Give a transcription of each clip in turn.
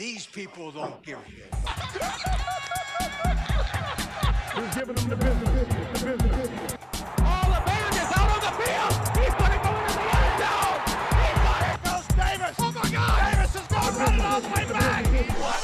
These people don't give a shit. Who's giving them the business? The business. All the man is out on the field. He's going to go into the end zone. He got it. Goes Davis. Oh my God. Davis is going to run it all the way back.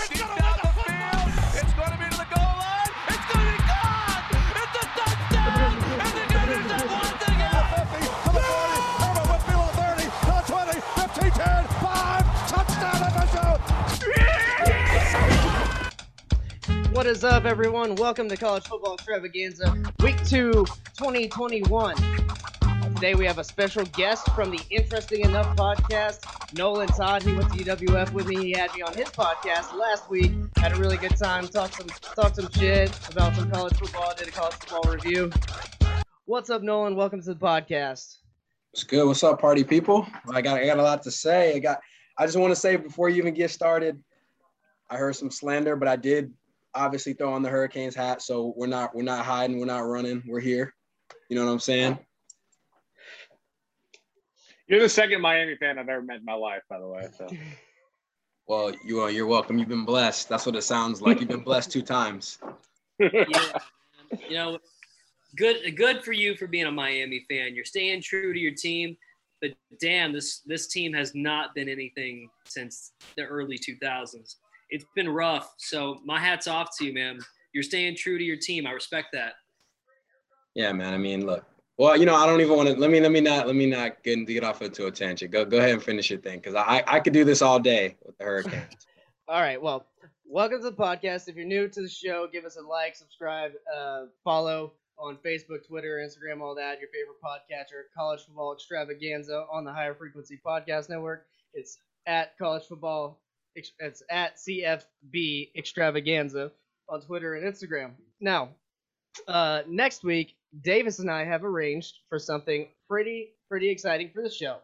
What is up, everyone? Welcome to College Football Extravaganza, Week 2, 2021. Today we have a special guest from the Interesting Enough podcast, Nolan Todd. He went to UWF with me. He had me on his podcast last week. Had a really good time. Talked some, talked some shit about some college football. Did a college football review. What's up, Nolan? Welcome to the podcast. What's good? What's up, party people? I got I got a lot to say. I got I just want to say before you even get started, I heard some slander, but I did obviously throw on the Hurricanes hat, so we're not we're not hiding, we're not running, we're here. You know what I'm saying? You're the second Miami fan I've ever met in my life, by the way. So Well, you are you're welcome. You've been blessed. That's what it sounds like. You've been blessed two times. yeah, you know, good good for you for being a Miami fan. You're staying true to your team, but damn, this this team has not been anything since the early 2000s. It's been rough. So my hats off to you, man. You're staying true to your team. I respect that. Yeah, man. I mean, look. Well, you know, I don't even want to. Let me let me not let me not get get off into a tangent. Go go ahead and finish your thing, because I I could do this all day with the Hurricanes. All right. Well, welcome to the podcast. If you're new to the show, give us a like, subscribe, uh, follow on Facebook, Twitter, Instagram, all that. Your favorite podcatcher, College Football Extravaganza on the Higher Frequency Podcast Network. It's at College Football. It's at CFB Extravaganza on Twitter and Instagram. Now, uh, next week, Davis and I have arranged for something pretty pretty exciting for the show.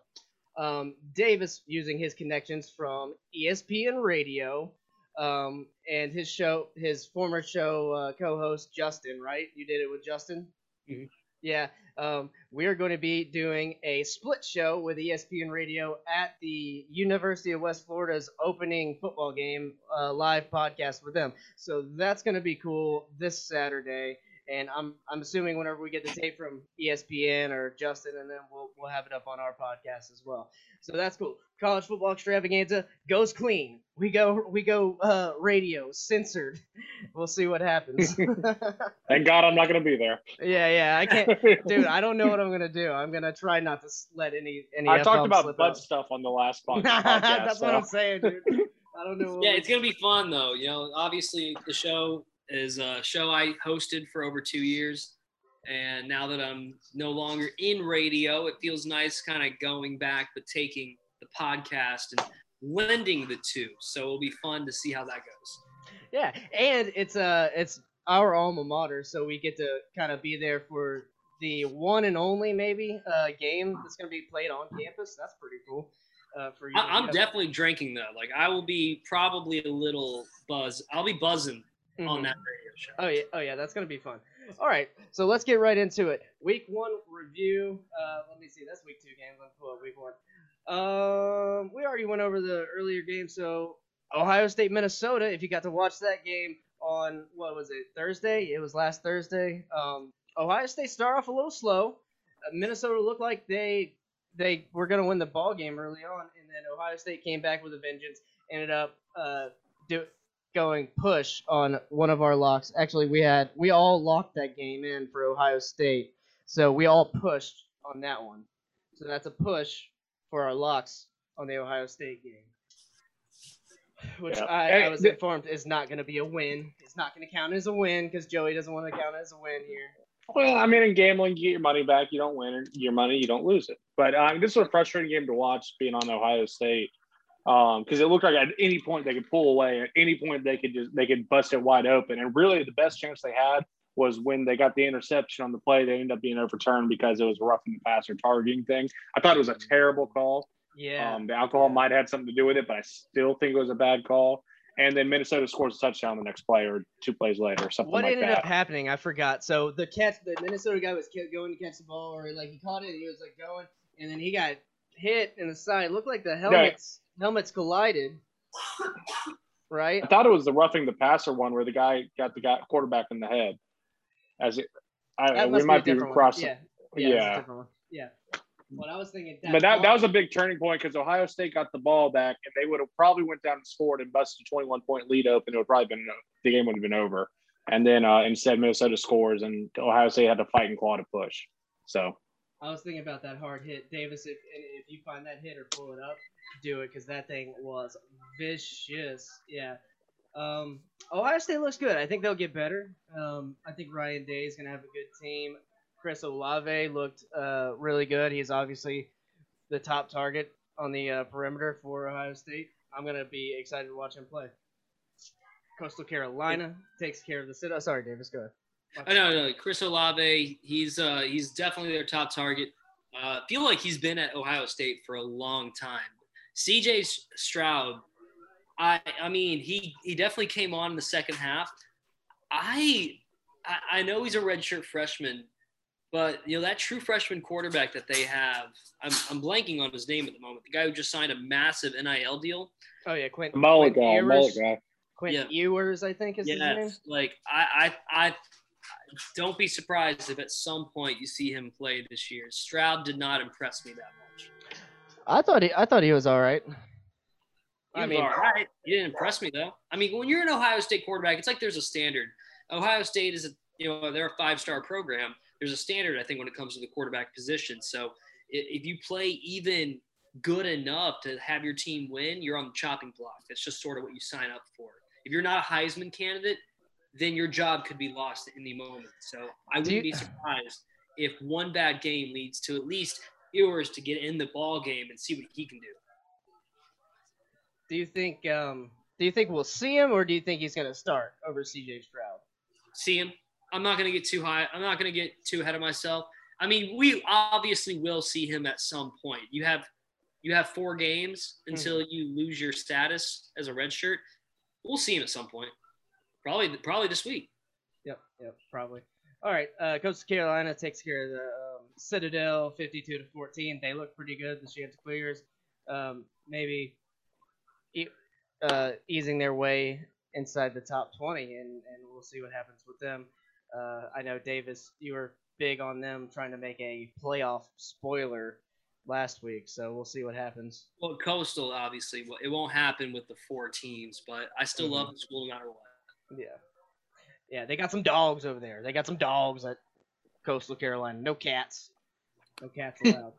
Um, Davis using his connections from ESPN Radio um, and his show, his former show uh, co-host Justin. Right? You did it with Justin. Mhm. Yeah. Um, we are going to be doing a split show with ESPN Radio at the University of West Florida's opening football game, uh, live podcast with them. So that's going to be cool this Saturday. And I'm I'm assuming whenever we get the tape from ESPN or Justin, and then we'll we'll have it up on our podcast as well. So that's cool. College football extravaganza goes clean. We go we go uh, radio censored. We'll see what happens. thank God I'm not going to be there. yeah, yeah. I can't, dude. I don't know what I'm gonna do. I'm gonna try not to let any any. I F talked about slip butt out. stuff on the last pod- podcast. That's what. I'm saying, dude. I don't know. what Yeah, we- it's gonna be fun though. You know, obviously the show is a show I hosted for over two years, and now that I'm no longer in radio, it feels nice kind of going back but taking the podcast and blending the two. So it'll be fun to see how that goes. Yeah, and it's uh it's our alma mater, so we get to kind of be there for the one and only maybe uh game that's gonna be played on campus. That's pretty cool. Uh, for you. I, I'm definitely drinking though. Like I will be probably a little buzz. I'll be buzzing Mhm. on that radio show. Oh yeah, oh yeah, that's gonna be fun. All right, so let's get right into it. Week one review. Uh, let me see. That's week two games. Let's pull up week one. Um, we already went over the earlier game. So Ohio State, Minnesota. If you got to watch that game on what was it Thursday? It was last Thursday. Um, Ohio State started off a little slow. Uh, Minnesota looked like they they were gonna win the ball game early on, and then Ohio State came back with a vengeance. Ended up uh, do, going push on one of our locks. Actually, we had we all locked that game in for Ohio State, so we all pushed on that one. So that's a push for our locks on the Ohio State game, which Yeah. I, I was informed is not going to be a win. It's not going to count as a win because Joey doesn't want to count as a win here. Well, I mean, in gambling, you get your money back. You don't win your money, you don't lose it. But um, this was a frustrating game to watch being on Ohio State because it looked like at any point they could pull away. At any point they could just they could bust it wide open. And really, the best chance they had was when they got the interception on the play. They ended up being overturned because it was roughing the passer targeting thing. I thought it was a terrible call. Yeah. Um, the alcohol might have had something to do with it, but I still think it was a bad call. And then Minnesota scores a touchdown the next play or two plays later, or something What like ended that. up happening? I forgot. So the catch, the Minnesota guy was going to catch the ball, or like he caught it, and he was like going, and then he got hit in the side. It looked like the helmets helmets collided. right? I thought it was the roughing the passer one where the guy got the guy quarterback in the head. As it, I, That we might be be different one. crossing. Yeah, yeah, Yeah. Yeah. What I was thinking. But that, that was a big turning point because Ohio State got the ball back and they would have probably went down and scored and busted a 21 point lead open. It would probably been the game would have been over. And then uh, instead Minnesota scores and Ohio State had to fight and claw to push. So I was thinking about that hard hit, Davis. If if you find that hit or pull it up, do it because that thing was vicious. Yeah. Um, Ohio State looks good. I think they'll get better. Um, I think Ryan Day is gonna have a good team. Chris Olave looked uh, really good. He's obviously the top target on the uh, perimeter for Ohio State. I'm gonna be excited to watch him play. Coastal Carolina takes care of the sit. Oh, sorry, Davis. Go ahead. I know, no, Chris Olave, he's uh, he's definitely their top target. Uh, feel like he's been at Ohio State for a long time. CJ Stroud, I I mean he he definitely came on in the second half. I I, I know he's a redshirt freshman, but you know that true freshman quarterback that they have, I'm I'm blanking on his name at the moment. The guy who just signed a massive NIL deal. Oh yeah, Quinn. the mullet Quinn Ewers. mullet. Quinn Yeah. Ewers, I think is his name. Yes, like I, I, I don't be surprised if at some point you see him play this year. Stroud did not impress me that much. I thought he, I thought he was all right. He I mean, all right. He didn't impress me though. I mean, when you're an Ohio State quarterback, it's like there's a standard. Ohio State is a you know they're a five star program. There's a standard I think when it comes to the quarterback position. So if you play even good enough to have your team win, you're on the chopping block. That's just sort of what you sign up for. If you're not a Heisman candidate, then your job could be lost in the moment. So I wouldn't you- be surprised if one bad game leads to at least Ewers to get in the ball game and see what he can do. do you think um, do you think we'll see him, or do you think he's going to start over C.J. Stroud? see him. I'm not going to get too high. I'm not going to get too ahead of myself. I mean, we obviously will see him at some point. You have you have four games until you lose your status as a red shirt. We'll see him at some point. Probably probably this week. Yep, yep, probably. All right, uh, Coastal Carolina takes care of the um, Citadel, 52 to 14. They look pretty good. The Chanticleers, um, maybe e- uh, easing their way inside the top 20, and, and we'll see what happens with them. Uh, I know Davis, you were big on them trying to make a playoff spoiler last week, so we'll see what happens. Well, Coastal obviously well, it won't happen with the four teams, but I still love the school no matter what. Yeah. Yeah, they got some dogs over there. They got some dogs at Coastal Carolina. No cats. No cats allowed.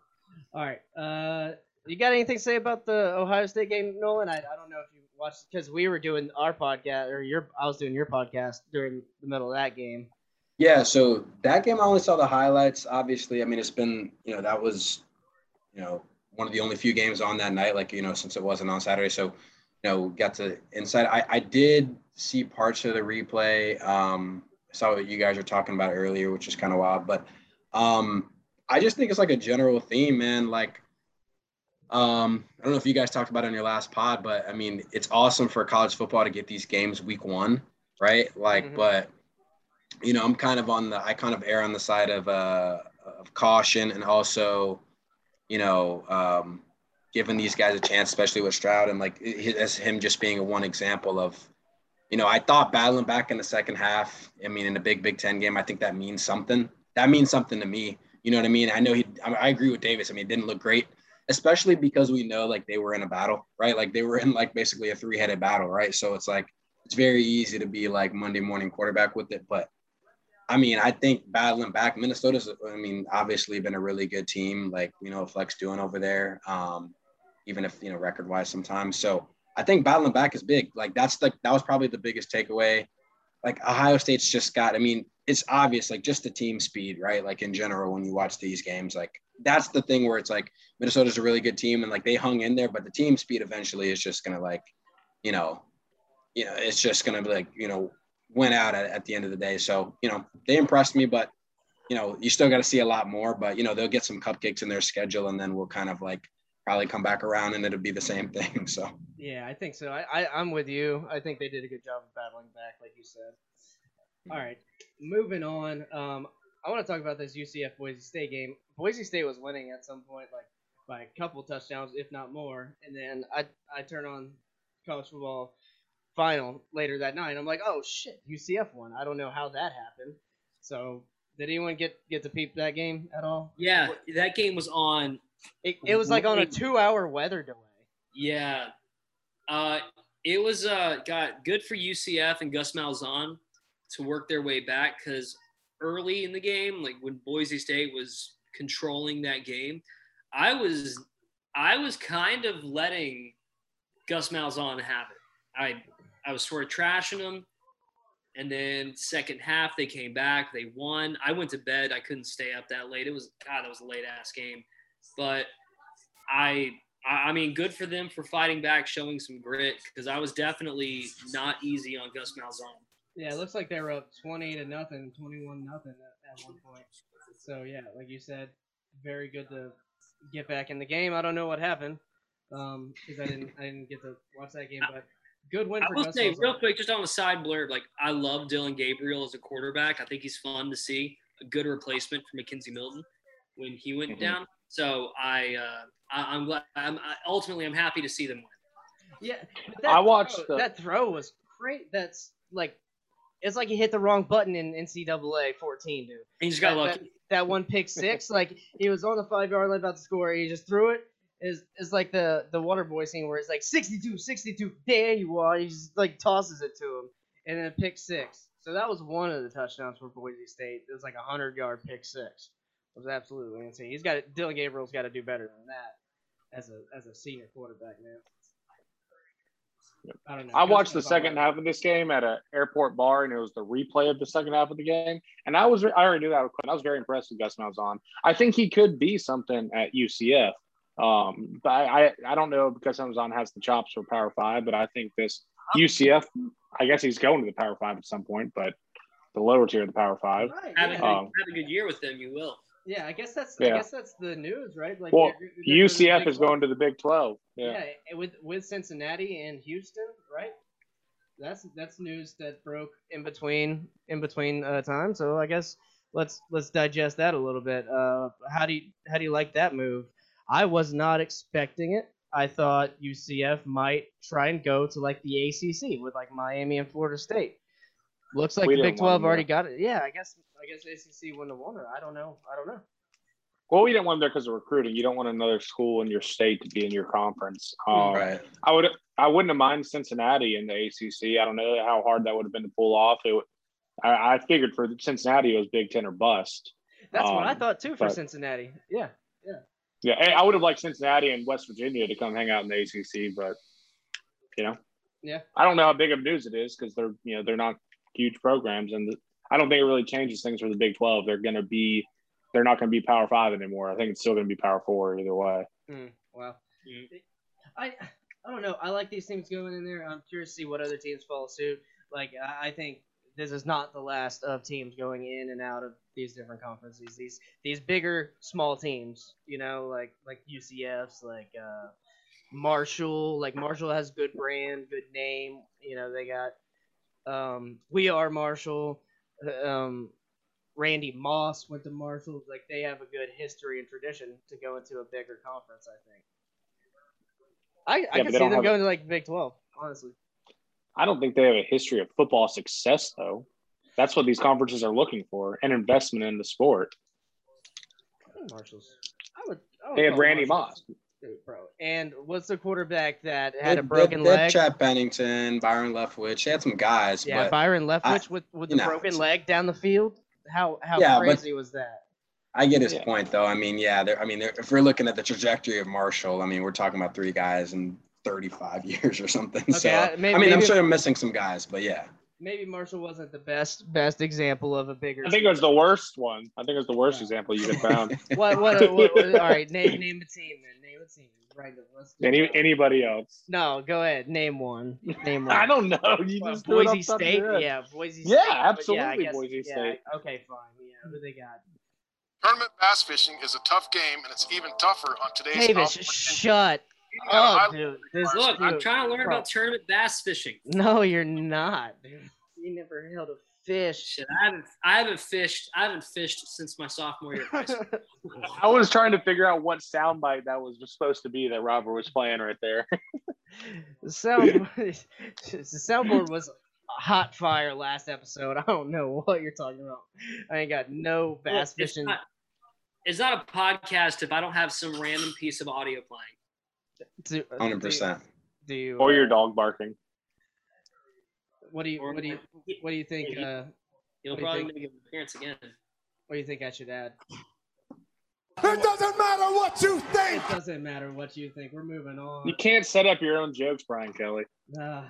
All right. Uh, you got anything to say about the Ohio State game, Nolan? I, I don't know if you watched because we were doing our podcast or your I was doing your podcast during the middle of that game. Yeah, so that game I only saw the highlights. Obviously, I mean it's been you know that was you know one of the only few games on that night, like you know since it wasn't on Saturday. So you know got to inside. I I did see parts of the replay. Um, saw what you guys were talking about earlier, which is kind of wild. But um, I just think it's like a general theme, man. Like um, I don't know if you guys talked about it on your last pod, but I mean it's awesome for college football to get these games week one, right? Like, Mhm. but you know, I'm kind of on the I kind of err on the side of uh of caution and also, you know, um giving these guys a chance, especially with Stroud and like hi- as him just being a one example of, you know, I thought battling back in the second half. I mean, in the Big Big Ten game, I think that means something. That means something to me. You know what I mean? I know he. I, I agree with Davis. I mean, it didn't look great, especially because we know like they were in a battle, right? Like they were in like basically a three headed battle, right? So it's like it's very easy to be like Monday morning quarterback with it, but I mean, I think battling back, Minnesota's, I mean, obviously been a really good team, like, you know, Fleck's doing over there, um, even if, you know, record wise sometimes. So I think battling back is big. Like, that's the, that was probably the biggest takeaway. Like, Ohio State's just got, I mean, it's obvious, like, just the team speed, right? Like, in general, when you watch these games, like, that's the thing where it's like Minnesota's a really good team and like they hung in there, but the team speed eventually is just to, like, you know, you know, it's just to be like, you know, went out at, at the end of the day. So, you know, they impressed me, but, you know, you still got to see a lot more. But, you know, they'll get some cupcakes in their schedule and then we'll kind of like probably come back around and it'll be the same thing. So, Yeah, I think so. I, I I'm with you. I think they did a good job of battling back, like you said. All right, moving on. Um, I want to talk about this UCF Boise State game. Boise State was winning at some point, like by a couple touchdowns, if not more. And then I I turn on college football final later that night. I'm like, oh shit, UCF won. I don't know how that happened. So did anyone get get to peep that game at all? Yeah, that game was on. It, it was like on a two hour weather delay. Yeah, uh, it was uh, got good for UCF and Gus Malzahn to work their way back because early in the game, like when Boise State was controlling that game, I was I was kind of letting Gus Malzahn have it. I I was sort of trashing him, and then second half they came back, they won. I went to bed. I couldn't stay up that late. It was God, that was a late ass game, but I I I mean, good for them for fighting back, showing some grit because I was definitely not easy on Gus Malzahn. Yeah, it looks like they were up twenty to nothing, twenty one nothing at, at one point. So yeah, like you said, very good to get back in the game. I don't know what happened because I didn't I didn't get to watch that game, but good win I for will Gus say Malzahn. real quick, just on the side blurb, like I love Dillon Gabriel as a quarterback. I think he's fun to see. A good replacement for McKenzie Milton when he went Mhm. down. So I, uh, I I'm glad. I'm I, ultimately I'm happy to see them win. Yeah, but I watched throw, the- that throw was great. That's like it's like he hit the wrong button in NCAA 14, dude. He just got that, lucky. That, that one pick six, like he was on the five yard line about to score, he just threw it. Is is like the the water boy scene where it's like 62, 62, there you are. He just like tosses it to him, and then a pick six. So that was one of the touchdowns for Boise State. It was like a hundred yard pick six. It was absolutely insane. He's got Dillon Gabriel's got to do better than that as a as a senior quarterback, man. I don't know. I watched the second half of this game at an airport bar, and it was the replay of the second half of the game. And I was, I already knew that. I was very impressed with Gus Malzahn. I think he could be something at UCF. Um, but I, I, I don't know because Gus Malzahn has the chops for Power Five, but I think this UCF. I guess he's going to the Power Five at some point, but the lower tier of the Power Five. Right, Have, a yeah. good, Um, have a good year with them. You will. Yeah, I guess that's I guess that's the news, right? Like Well, they're- they're going to the UCF is 12. going to the Big Twelve. Yeah, Yeah. with with Cincinnati and Houston, right? That's that's news that broke in between in between uh, time. So I guess let's let's digest that a little bit. Uh, how do you how do you like that move? I was not expecting it. I thought UCF might try and go to like the ACC with like Miami and Florida State. Looks like We the Big Twelve already got it. Yeah, I guess I guess ACC wouldn't have won it. I don't know. I don't know. Well, we didn't want him there because of recruiting. You don't want another school in your state to be in your conference. Um, Right. I would. I wouldn't have minded Cincinnati in the ACC. I don't know how hard that would have been to pull off. It, would- I, I figured for Cincinnati it was Big Ten or bust. That's what I Um, thought too for but- Cincinnati. Yeah. Yeah, I- I would have liked Cincinnati and West Virginia to come hang out in the ACC, but you know, Yeah. I don't know how big of news it is because they're you know they're not huge programs, and the, I don't think it really changes things for the Big Twelve. They're going to be, they're not going to be Power Five anymore. I think it's still going to be Power Four either way. Mm, wow. Mm. I I don't know. I like these teams going in there. I'm curious to see what other teams follow suit. Like I, I think this is not the last of teams going in and out of these different conferences. These these bigger small teams, you know, like like UCF's, like uh, Marshall. Like Marshall has good brand, good name. You know, they got um, we are Marshall. Uh, Um, Randy Moss went to Marshall. Like they have a good history and tradition to go into a bigger conference. I think. I, I Yeah, can see them have a- going to like Big Twelve. Honestly. I don't think they have a history of football success though. That's what these conferences are looking for, an investment in the sport. Marshalls. I would. I would They have Randy Moss. Dude, bro. And what's the quarterback that had a They- broken they, they had leg? Chad Pennington, Byron Leftwich. They had some guys, yeah, but Byron Leftwich I- with with the know, broken leg down the field. How how Yeah, but- crazy was that? I get his Yeah. point though. I mean, yeah, I mean, if we're looking at the trajectory of Marshall, I mean, we're talking about three guys in 35 years or something. so I- maybe- I mean, I'm sure they're missing some guys, but yeah. Maybe Marshall wasn't the best best example of a bigger. I think it was the worst one. I think it was the worst Yeah. example you could found. what, what, what, what- All right, name name a team then. Name a team. Right. Let's do Any anybody else? No, go ahead. Name one. Name one. I don't know. You What, just Boise off the top of State. Yeah, Boise Yeah, State. But absolutely I guess- Boise yeah, State. Okay, fine. Yeah, who they got? Tournament bass fishing is a tough game, and it's even tougher on today's. Davis, shut You gotta up, highlight- dude. This, Look, I'm trying to learn bro. about tournament bass fishing. No, you're not, dude. You never held a fish. Shit, I haven't I haven't fished I haven't fished since my sophomore year of high school. I was trying to figure out what soundbite that was supposed to be that Robert was playing right there. the soundboard, the soundboard was hot fire last episode. I don't know what you're talking about. I ain't got no bass It's fishing. not, it's not a podcast if I don't have some random piece of audio playing. Do, Hundred percent. Do you? Or your uh, dog barking. What do you? What do you? What do you think? Uh, He'll What do you probably think? make an appearance again. what do you think I should add? It doesn't matter what you think. It doesn't matter what you think. We're moving on. You can't set up your own jokes, Brian Kelly. Uh,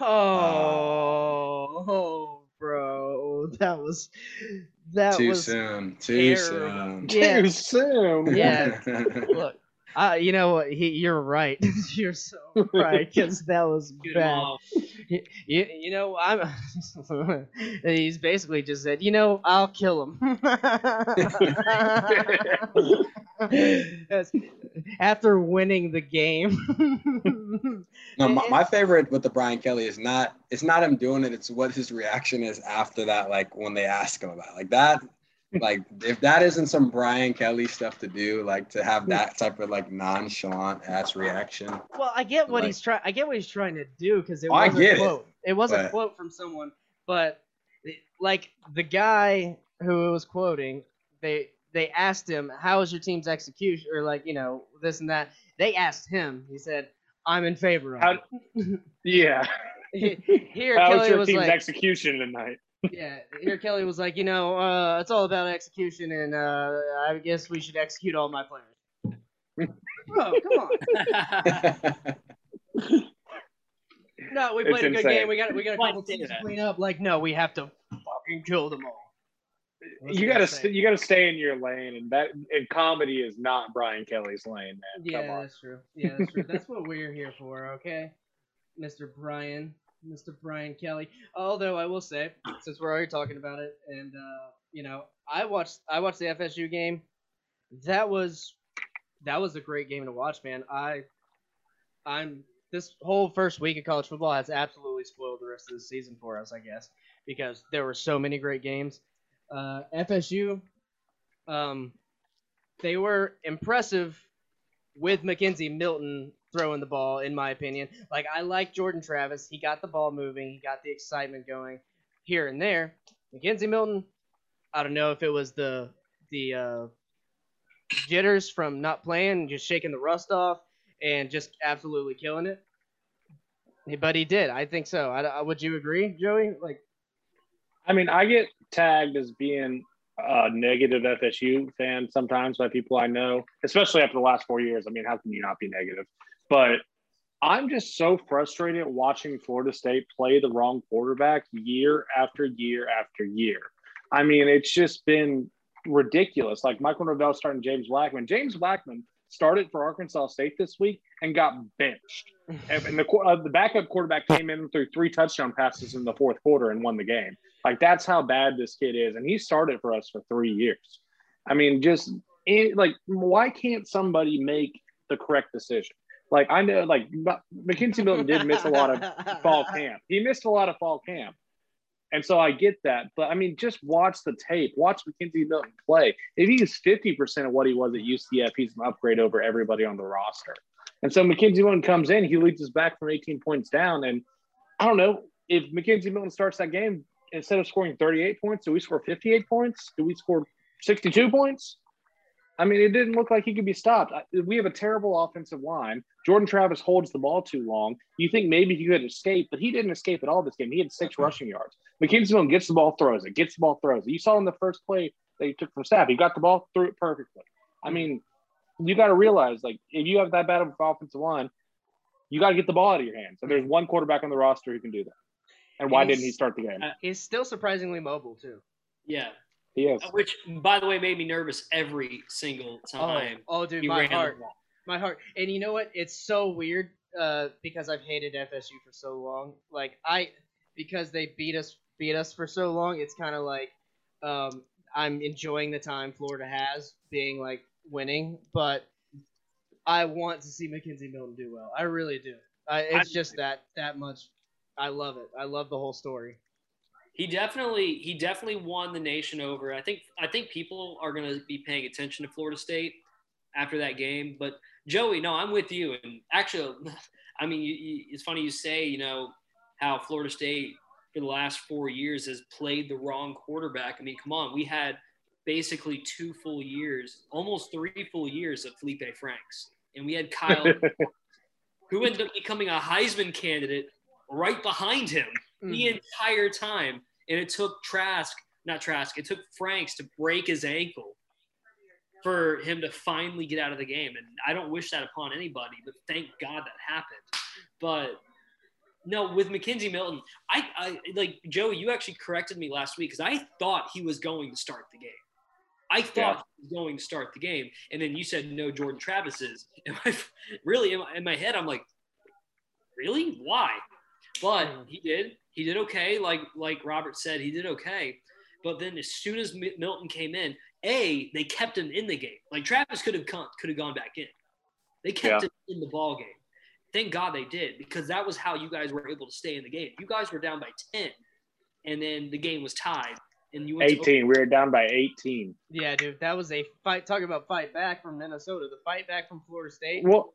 oh, oh, bro, that was that Too was soon. Too terrible. soon. Yeah, Too soon. yeah. Look, uh, you know? He, you're right. you're so right because that was Shoot 'em bad. all. You, you, you know, I'm. he's basically just said, you know, I'll kill him. After winning the game. No, my, my favorite with the Brian Kelly is not it's not him doing it, it's what his reaction is after that, like when they ask him about it. like that. Like if that isn't some Brian Kelly stuff to do, like to have that type of like nonchalant ass reaction. Well, I get what Like- he's trying. I get what he's trying to do because it Oh, I was a get it, quote. It, was a quote from someone, but like the guy who was quoting, they they asked him, "How is your team's execution?" or like you know this and that. They asked him. He said, "I'm in favor of How- it." Yeah. Here, How was your was team's like, execution tonight? "Yeah." Here, Kelly was like, "You know, uh, it's all about execution, and uh, I guess we should execute all my players." Bro, come on. No, we It's played a good insane. game. We got we got a couple say teams to clean up. Like, no, we have to fucking kill them all. That's you gotta st- you gotta stay in your lane, and that and comedy is not Brian Kelly's lane, man. Yeah, Come on. that's true. Yeah, that's true. that's what we're here for, okay? Mr. Brian, Mr. Brian Kelly. Although I will say, since we're already talking about it, and uh, you know, I watched I watched the FSU game. That was that was a great game to watch, man. I I'm this whole first week of college football has absolutely spoiled the rest of the season for us, I guess, because there were so many great games. Uh, FSU, um, they were impressive with McKenzie Milton throwing the ball, in my opinion. Like I like Jordan Travis. He got the ball moving. He got the excitement going here and there. McKenzie Milton, I don't know if it was the the uh, jitters from not playing, just shaking the rust off, and just absolutely killing it. But he did. I think so. I, I- would you agree, Joey? Like, I mean, I get tagged as being a negative FSU fan sometimes by people I know, especially after the last four years. I mean, how can you not be negative? But I'm just so frustrated watching Florida State play the wrong quarterback year after year after year. I mean, it's just been ridiculous. Like Michael Norvell starting James Blackman. James Blackman started for Arkansas State this week and got benched. And the uh, the backup quarterback came in through three touchdown passes in the fourth quarter and won the game. Like that's how bad this kid is, and he started for us for three years. I mean, just it, like why can't somebody make the correct decision? Like I know, like McKenzie Milton did miss a lot of fall camp. He missed a lot of fall camp. And so I get that. But I mean, just watch the tape. Watch McKenzie Milton play. If he's 50% of what he was at UCF, he's an upgrade over everybody on the roster. And so McKenzie Milton comes in, he leads us back from 18 points down. And I don't know if McKenzie Milton starts that game, instead of scoring 38 points, do we score 58 points? Do we score 62 points? I mean, it didn't look like he could be stopped. We have a terrible offensive line. Jordan Travis holds the ball too long. You think maybe he could escape, but he didn't escape at all this game. He had six rushing yards. McKenzie Milton gets the ball, throws it, gets the ball, throws it. You saw in the first play that he took from Staff, he got the ball, threw it perfectly. I mean, you got to realize, like, if you have that bad of an offensive line, you got to get the ball out of your hands. And there's one quarterback on the roster who can do that. And why And didn't he start the game? Uh, he's still surprisingly mobile too. Yeah. He is. Which, by the way, made me nervous every single time. Oh, oh dude, my heart, my heart. And you know what? It's so weird uh, because I've hated FSU for so long. Like I, because they beat us, beat us for so long. It's kind of like um, I'm enjoying the time Florida has being like winning, but I want to see McKenzie Milton do well. I really do. I, it's just that that much. I love it. I love the whole story. He definitely he definitely won the nation over. I think I think people are going to be paying attention to Florida State after that game. But Joey, no, I'm with you. And actually, I mean, you, you, it's funny you say, you know, how Florida State for the last four years has played the wrong quarterback. I mean, come on, we had basically two full years, almost three full years of Felipe Franks, and we had Kyle, who ended up becoming a Heisman candidate right behind him the Mhm. entire time, and it took Trask, not Trask, it took Franks to break his ankle for him to finally get out of the game. And I don't wish that upon anybody, but thank God that happened. But no, with McKenzie Milton, I, I like Joey. You actually corrected me last week because I thought he was going to start the game. I thought Yeah. he was going to start the game, and then you said no. Jordan Travis is. And I, really, in my, in my head, I'm like, really? Why? But he did. He did okay. Like like Robert said, he did okay. But then as soon as Milton came in, a they kept him in the game. Like Travis could have come, could have gone back in. They kept Yeah. him in the ball game. Thank God they did because that was how you guys were able to stay in the game. You guys were down by ten, and then the game was tied, and you went to 18. We were down by 18. Yeah, dude, that was a fight. Talking about fight back from Minnesota, the fight back from Florida State. Well,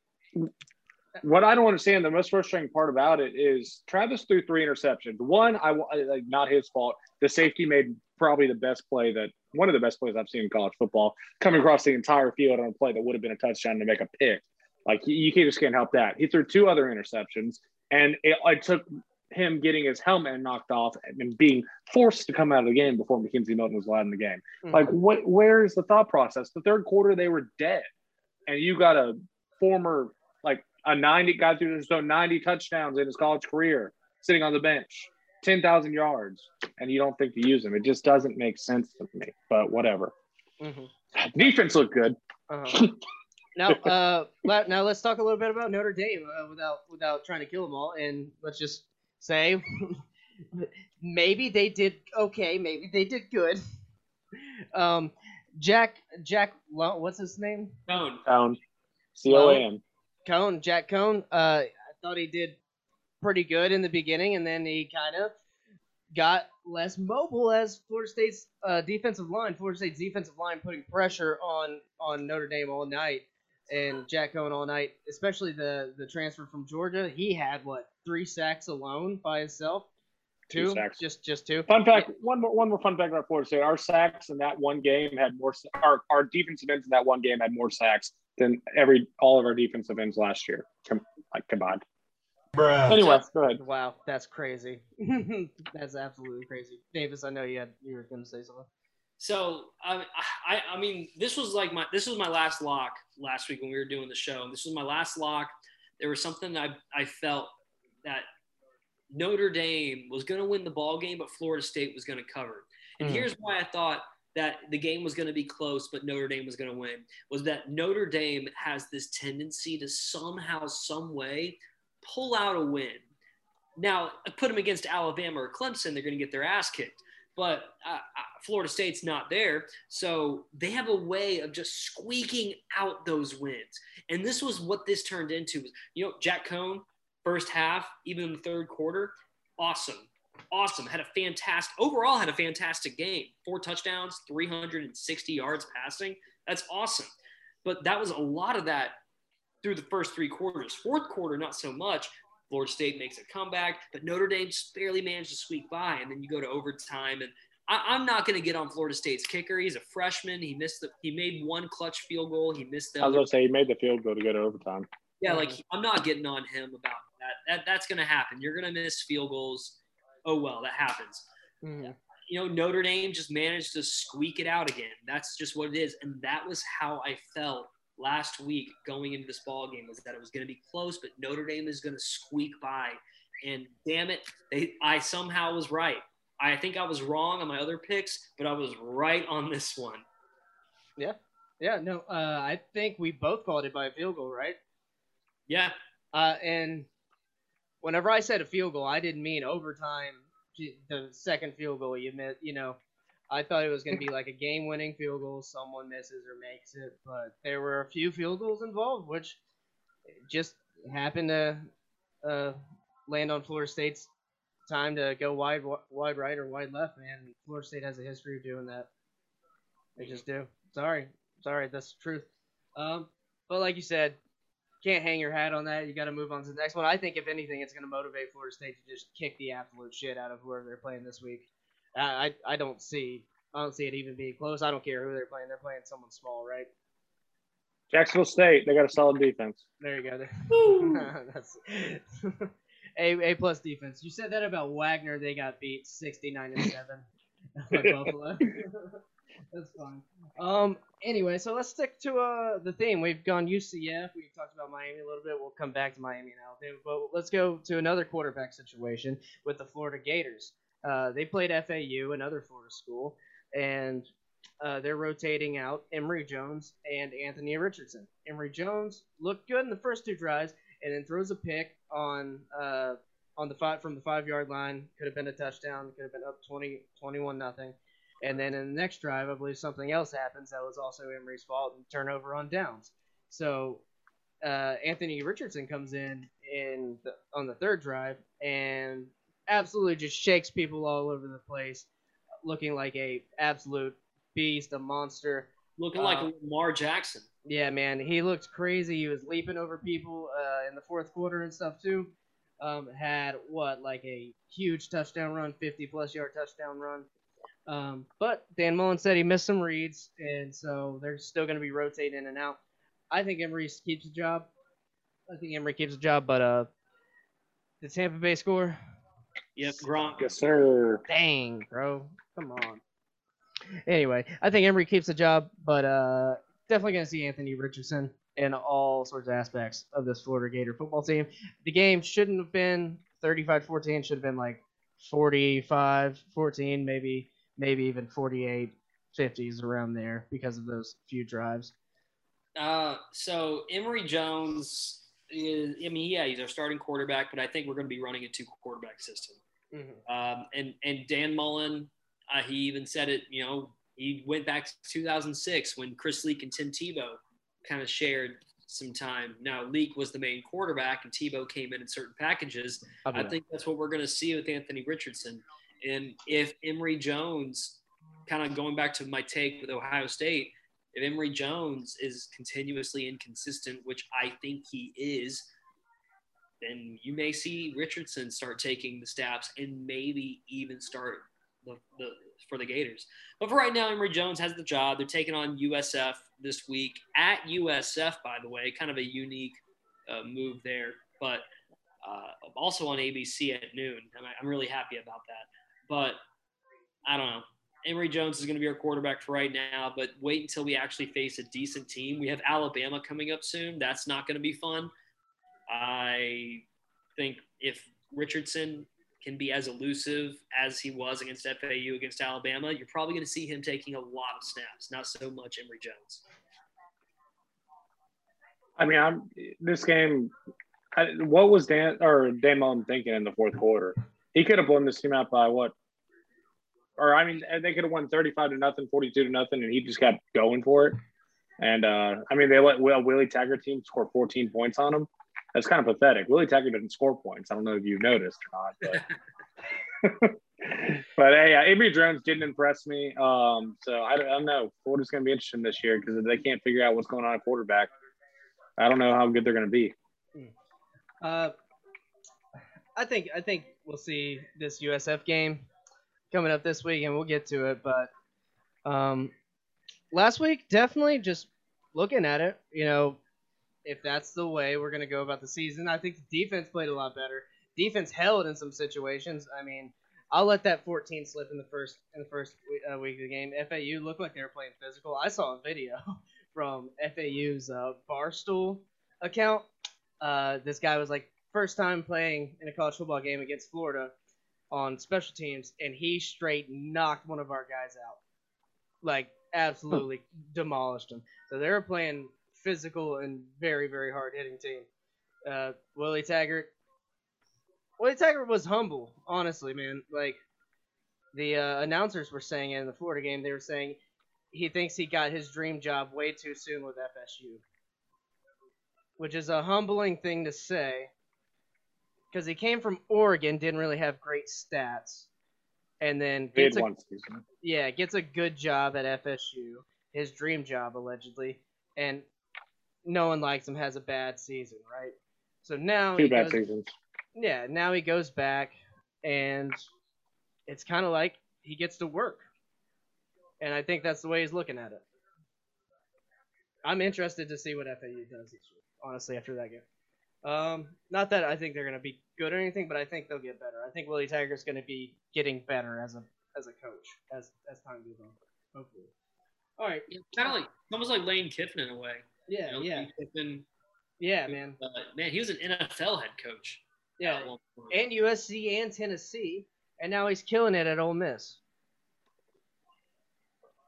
what I don't understand, the most frustrating part about it is Travis threw three interceptions. One, I like not his fault. The safety made probably the best play that one of the best plays I've seen in college football, coming across the entire field on a play that would have been a touchdown to make a pick. Like you, you can't just can't help that. He threw two other interceptions, and it, it took him getting his helmet knocked off and being forced to come out of the game before McKenzie Milton was allowed in the game. Hmm. Like, what? Where is the thought process? The third quarter, they were dead, and you got a former like a ninety guy through so ninety touchdowns in his college career, sitting on the bench, ten thousand yards, and you don't think to use him. It just doesn't make sense to me. But whatever. Mhm. Defense looked good. Uh-huh. now, uh, let, now let's talk a little bit about Notre Dame uh, without without trying to kill them all, and let's just say maybe they did okay, maybe they did good. Um, Jack Jack, what's his name? Coan. Down. C O A N. Coan, Jack Coan. Uh, I thought he did pretty good in the beginning, and then he kind of got less mobile as Florida State's uh, defensive line. Florida State's defensive line putting pressure on on Notre Dame all night, and Jack Coan all night. Especially the the transfer from Georgia. He had what three sacks alone by himself. Two Two, sacks. just just two. Fun fact: one more one more fun fact about Florida State. Our sacks in that one game had more. Our our defensive ends in that one game had more sacks than every all of our defensive ends last year, com, like combined. Bruh. Anyway, go ahead. Wow, that's crazy. that's absolutely crazy. Davis, I know you had you were going to say something. So I, I, I mean, this was like my this was my last lock last week when we were doing the show. This was my last lock. There was something I I felt that Notre Dame was going to win the ball game, but Florida State was going to cover. And Mhm. here's why I thought that the game was going to be close, but Notre Dame was going to win. Was that Notre Dame has this tendency to somehow, some way, pull out a win. Now, put them against Alabama or Clemson, they're going to get their ass kicked but uh, uh, Florida State's not there. So they have a way of just squeaking out those wins. And this was what this turned into. You know, Jack Coan, first half, even in the third quarter, awesome. Awesome. Had a fantastic, overall had a fantastic game. Four touchdowns, 360 yards passing. That's awesome. But that was a lot of that through the first three quarters. Fourth quarter, not so much. Florida State makes a comeback, but Notre Dame just barely managed to squeak by. And then you go to overtime. And I, I'm not going to get on Florida State's kicker. He's a freshman. He missed the. He made one clutch field goal. He missed the. I was gonna say he made the field goal to go to overtime. yeah, like I'm not getting on him about that. That that's going to happen. You're going to miss field goals. Oh well, that happens. Mhm. You know, Notre Dame just managed to squeak it out again. That's just what it is, and that was how I felt last week going into this ball game was that it was going to be close, but Notre Dame is going to squeak by. And damn it, they I somehow was right. I think I was wrong on my other picks, but I was right on this one. Yeah, yeah, no, uh, I think we both called it by a field goal, right? Yeah, Uh, and whenever I said a field goal, I didn't mean overtime. The second field goal you missed, you know, I thought it was going to be like a game-winning field goal. Someone misses or makes it, but there were a few field goals involved, which just happened to uh, land on Florida State's time to go wide, wide right or wide left. Man, Florida State has a history of doing that. They just do. Sorry, sorry, that's the truth. Um, but like you said, can't hang your hat on that. You got to move on to the next one. I think if anything, it's going to motivate Florida State to just kick the absolute shit out of whoever they're playing this week. I I, I don't see I don't see it even being close. I don't care who they're playing. They're playing someone small, right? Jacksonville State, they got a solid defense. There you go. That's a a plus defense. You said that about Wagner. They got beat sixty nine and seven by Buffalo. That's fine. Um. Anyway, so let's stick to uh the theme. We've gone UCF. We talked about Miami a little bit. We'll come back to Miami and Alabama, but let's go to another quarterback situation with the Florida Gators. Uh, they played FAU, another Florida school, and uh, they're rotating out Emory Jones and Anthony Richardson. Emory Jones looked good in the first two drives, and then throws a pick on uh, on the five from the five yard line. Could have been a touchdown. Could have been up 20, 21 nothing. And then in the next drive, I believe something else happens that was also Emory's fault and turnover on downs. So uh, Anthony Richardson comes in in the, on the third drive and absolutely just shakes people all over the place, looking like a absolute beast, a monster. Looking like Uh, Lamar Jackson. Yeah, man, he looked crazy. He was leaping over people uh, in the fourth quarter and stuff too. Um, had what like a huge touchdown run, 50 plus yard touchdown run. Um, but Dan Mullen said he missed some reads, and so they're still going to be rotating in and out. I think Emory keeps the job. I think Emory keeps the job, but uh, the Tampa Bay score, Yep, Gronk. Yes, sir. dang, bro, come on. Anyway, I think Emory keeps the job, but uh, definitely going to see Anthony Richardson in all sorts of aspects of this Florida Gator football team. The game shouldn't have been 35-14, should have been like 45-14, maybe maybe even 48 50s around there because of those few drives. Uh, so Emory Jones is, I mean, yeah, he's our starting quarterback, but I think we're going to be running a two quarterback system. Um, and and Dan Mullen, uh, he even said it. You know, he went back to 2006 when Chris Leak and Tim Tebow kind of shared some time. Now Leak was the main quarterback, and Tebow came in in certain packages. I'll I think that's what we're going to see with Anthony Richardson. And if Emory Jones, kind of going back to my take with Ohio State, if Emory Jones is continuously inconsistent, which I think he is, then you may see Richardson start taking the snaps and maybe even start the, the for the Gators. But for right now, Emory Jones has the job. They're taking on USF this week at USF, by the way, kind of a unique uh, move there. But uh, also on ABC at noon. I'm, I'm really happy about that. But I don't know. Emory Jones is going to be our quarterback for right now, but wait until we actually face a decent team. We have Alabama coming up soon. That's not going to be fun. I think if Richardson can be as elusive as he was against FAU against Alabama, you're probably going to see him taking a lot of snaps, not so much Emory Jones. I mean, I'm this game. I, what was Dan or Mullen thinking in the fourth quarter? He could have blown this team out by what? Or I mean, they could have won thirty-five to nothing, forty-two to nothing, and he just kept going for it. And uh, I mean, they let Will Willie Taggart team score fourteen points on him. That's kind of pathetic. Willie Taggart didn't score points. I don't know if you noticed or not, but. but hey, uh, Avery Jones didn't impress me. Um, so I don't, I don't know. Florida's going to be interesting this year because if they can't figure out what's going on at quarterback. I don't know how good they're going to be. Uh, I think I think we'll see this USF game coming up this week, and we'll get to it. But um, last week, definitely just looking at it, you know, if that's the way we're gonna go about the season, I think the defense played a lot better. Defense held in some situations. I mean, I'll let that 14 slip in the first in the first uh, week of the game. FAU looked like they were playing physical. I saw a video from FAU's uh, Barstool account. Uh, this guy was like first time playing in a college football game against Florida on special teams, and he straight knocked one of our guys out, like absolutely demolished him. So they were playing physical and very very hard hitting team. Uh, Willie Taggart. Willie Taggart was humble, honestly, man. Like the uh, announcers were saying in the Florida game, they were saying he thinks he got his dream job way too soon with FSU, which is a humbling thing to say because he came from Oregon, didn't really have great stats, and then gets a, yeah gets a good job at FSU, his dream job allegedly, and no one likes him, has a bad season, right? So now Two he bad goes, seasons. yeah, now he goes back, and it's kind of like he gets to work, and I think that's the way he's looking at it. I'm interested to see what FAU does this year, honestly, after that game. Um, not that I think they're going to be good or anything, but I think they'll get better. I think Willie Taggart's going to be getting better as a as a coach as as time goes on. Hopefully. All right. kind of like almost like Lane Kiffin in a way. Yeah. You know, Yeah. Kiffin, Yeah, man. uh, man, he was an NFL head coach. Yeah. at one point. And USC and Tennessee, and now he's killing it at Ole Miss.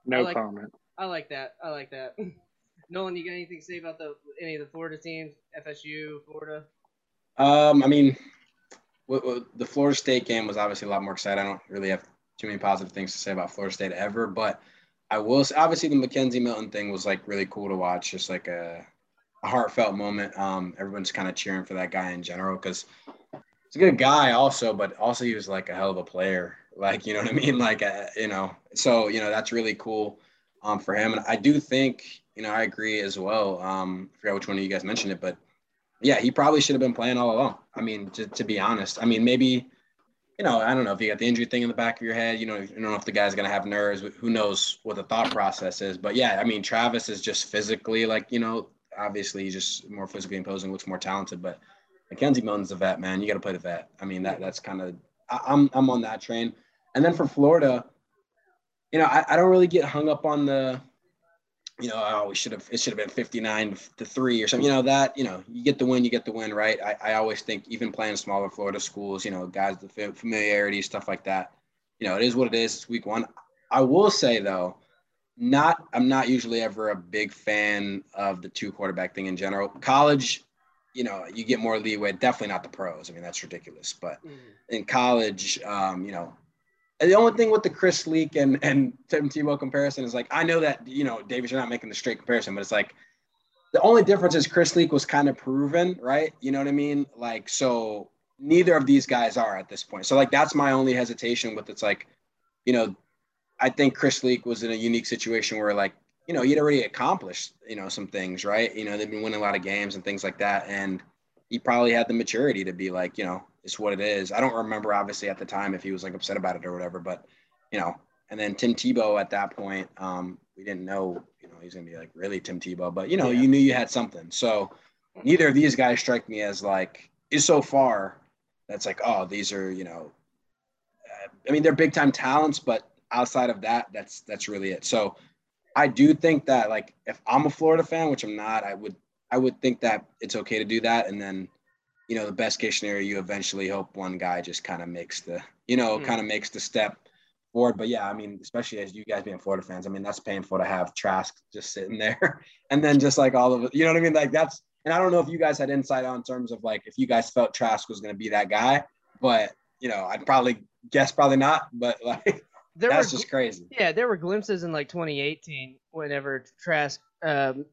No I like- comment. I like that. I like that. Nolan, you got anything to say about the any of the Florida teams? FSU, Florida. Um, I mean, the Florida State game was obviously a lot more exciting. I don't really have too many positive things to say about Florida State ever, but I will. Say, obviously, the McKenzie Milton thing was like really cool to watch. Just like a, a heartfelt moment. Um, everyone's kind of cheering for that guy in general because he's a good guy, also, but also he was like a hell of a player. Like you know what I mean? Like uh, you know, so you know that's really cool um, for him. And I do think you know I agree as well. Um, I forgot which one of you guys mentioned it, but yeah, he probably should have been playing all along. I mean, to, to be honest, I mean, maybe, you know, I don't know if you got the injury thing in the back of your head, you know, you don't know if the guy's going to have nerves, who knows what the thought process is. But yeah, I mean, Travis is just physically like, you know, obviously he's just more physically imposing, looks more talented, but McKenzie Milton's a vet, man. You got to play the vet. I mean, that that's kind of, I'm, I'm on that train. And then for Florida, you know, I, I don't really get hung up on the, you know, oh, we should have, it should have been 59 to three or something, you know, that, you know, you get the win, you get the win, right? I, I always think even playing smaller Florida schools, you know, guys, the familiarity, stuff like that, you know, it is what it is. It's week one. I will say though, not, I'm not usually ever a big fan of the two quarterback thing in general. College, you know, you get more leeway, definitely not the pros. I mean, that's ridiculous. But in college, um, you know, the only thing with the Chris Leak and and Tim Tebow comparison is like I know that you know Davis, you're not making the straight comparison, but it's like the only difference is Chris Leak was kind of proven, right? You know what I mean? Like so, neither of these guys are at this point. So like that's my only hesitation with it's like, you know, I think Chris Leak was in a unique situation where like you know he'd already accomplished you know some things, right? You know they've been winning a lot of games and things like that, and he probably had the maturity to be like, you know, it's what it is. I don't remember obviously at the time if he was like upset about it or whatever, but you know, and then Tim Tebow at that point, um, we didn't know, you know, he's gonna be like really Tim Tebow, but you know, Yeah. you knew you had something. So neither of these guys strike me as like is so far that's like, oh, these are, you know, uh, I mean, they're big time talents, but outside of that, that's that's really it. So I do think that like if I'm a Florida fan, which I'm not, I would I would think that it's okay to do that, and then you know the best case scenario, you eventually hope one guy just kind of makes the you know Hmm. kind of makes the step forward. But yeah, I mean, especially as you guys being Florida fans, I mean that's painful to have Trask just sitting there, and then just like all of it, you know what I mean? Like that's and I don't know if you guys had insight on terms of like if you guys felt Trask was going to be that guy, but you know I'd probably guess probably not, but like There that's were just crazy. Yeah, there were glimpses in like 2018 whenever Trask um,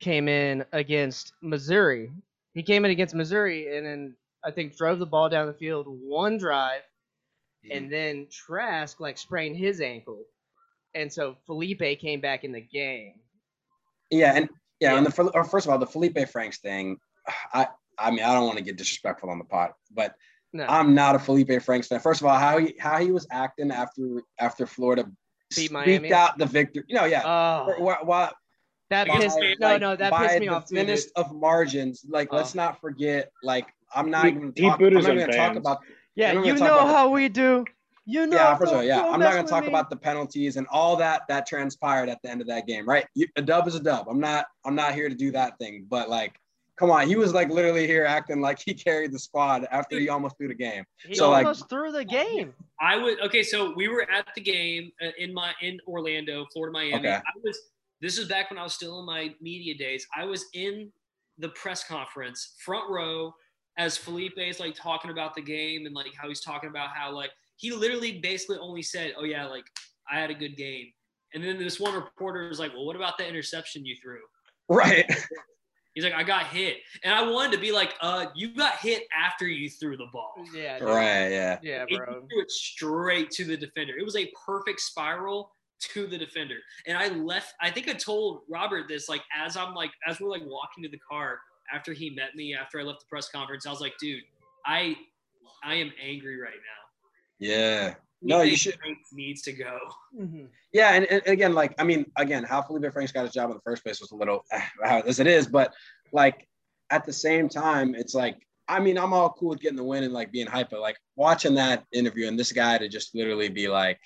came in against Missouri. He came in against Missouri and then I think drove the ball down the field one drive, mm-hmm. and then Trask like sprained his ankle, and so Felipe came back in the game. Yeah, and yeah, Yeah. and the or first of all, the Felipe Franks thing, I I mean I don't want to get disrespectful on the pot, but No, I'm not a Felipe Franks fan. First of all, how he how he was acting after after Florida Beat Miami? out the victory. You know, yeah. oh, Why, why, that by, pissed no like, no no, that pissed me the off too. dude. thinnest of margins. Like, let's Oh. not forget. Like, I'm not He- even. he Talk, booed I'm his not own even talk about. Yeah, you gonna talk know about the- how we do. You know. yeah, first of all, yeah. I'm not gonna talk me. about the penalties and all that that transpired at the end of that game, right? You, a dub is a dub. I'm not. I'm not here to do that thing. But like, come on, he was like literally here acting like he carried the squad after he almost threw the game. He so, like- almost threw the game. I would okay. So we were at the game uh, in my in Orlando, Florida, Miami. Okay. I was. This is back when I was still in my media days. I was in the press conference, front row, as Felipe is like talking about the game and like how he's talking about how like he literally basically only said, "Oh yeah, like I had a good game," and then this one reporter was like, "Well, what about the interception you threw?" Right. He's like, "I got hit," and I wanted to be like, "Uh, you got hit after you threw the ball." Yeah. right. Yeah. Yeah, He bro. threw it straight to the defender. It was a perfect spiral to the defender. And I left, I think I told Robert this, like, as I'm like, as we're like walking to the car after he met me, after I left the press conference, I was like, dude, I, I am angry right now. Yeah. We No, you should- Franks needs to go. Mm-hmm. Yeah, and, and again, like I mean, again, how Felipe Franks got his job in the first place was a little eh, how as it is, but like at the same time, it's like I mean, I'm all cool with getting the win and like being hype, but like watching that interview and this guy to just literally be like,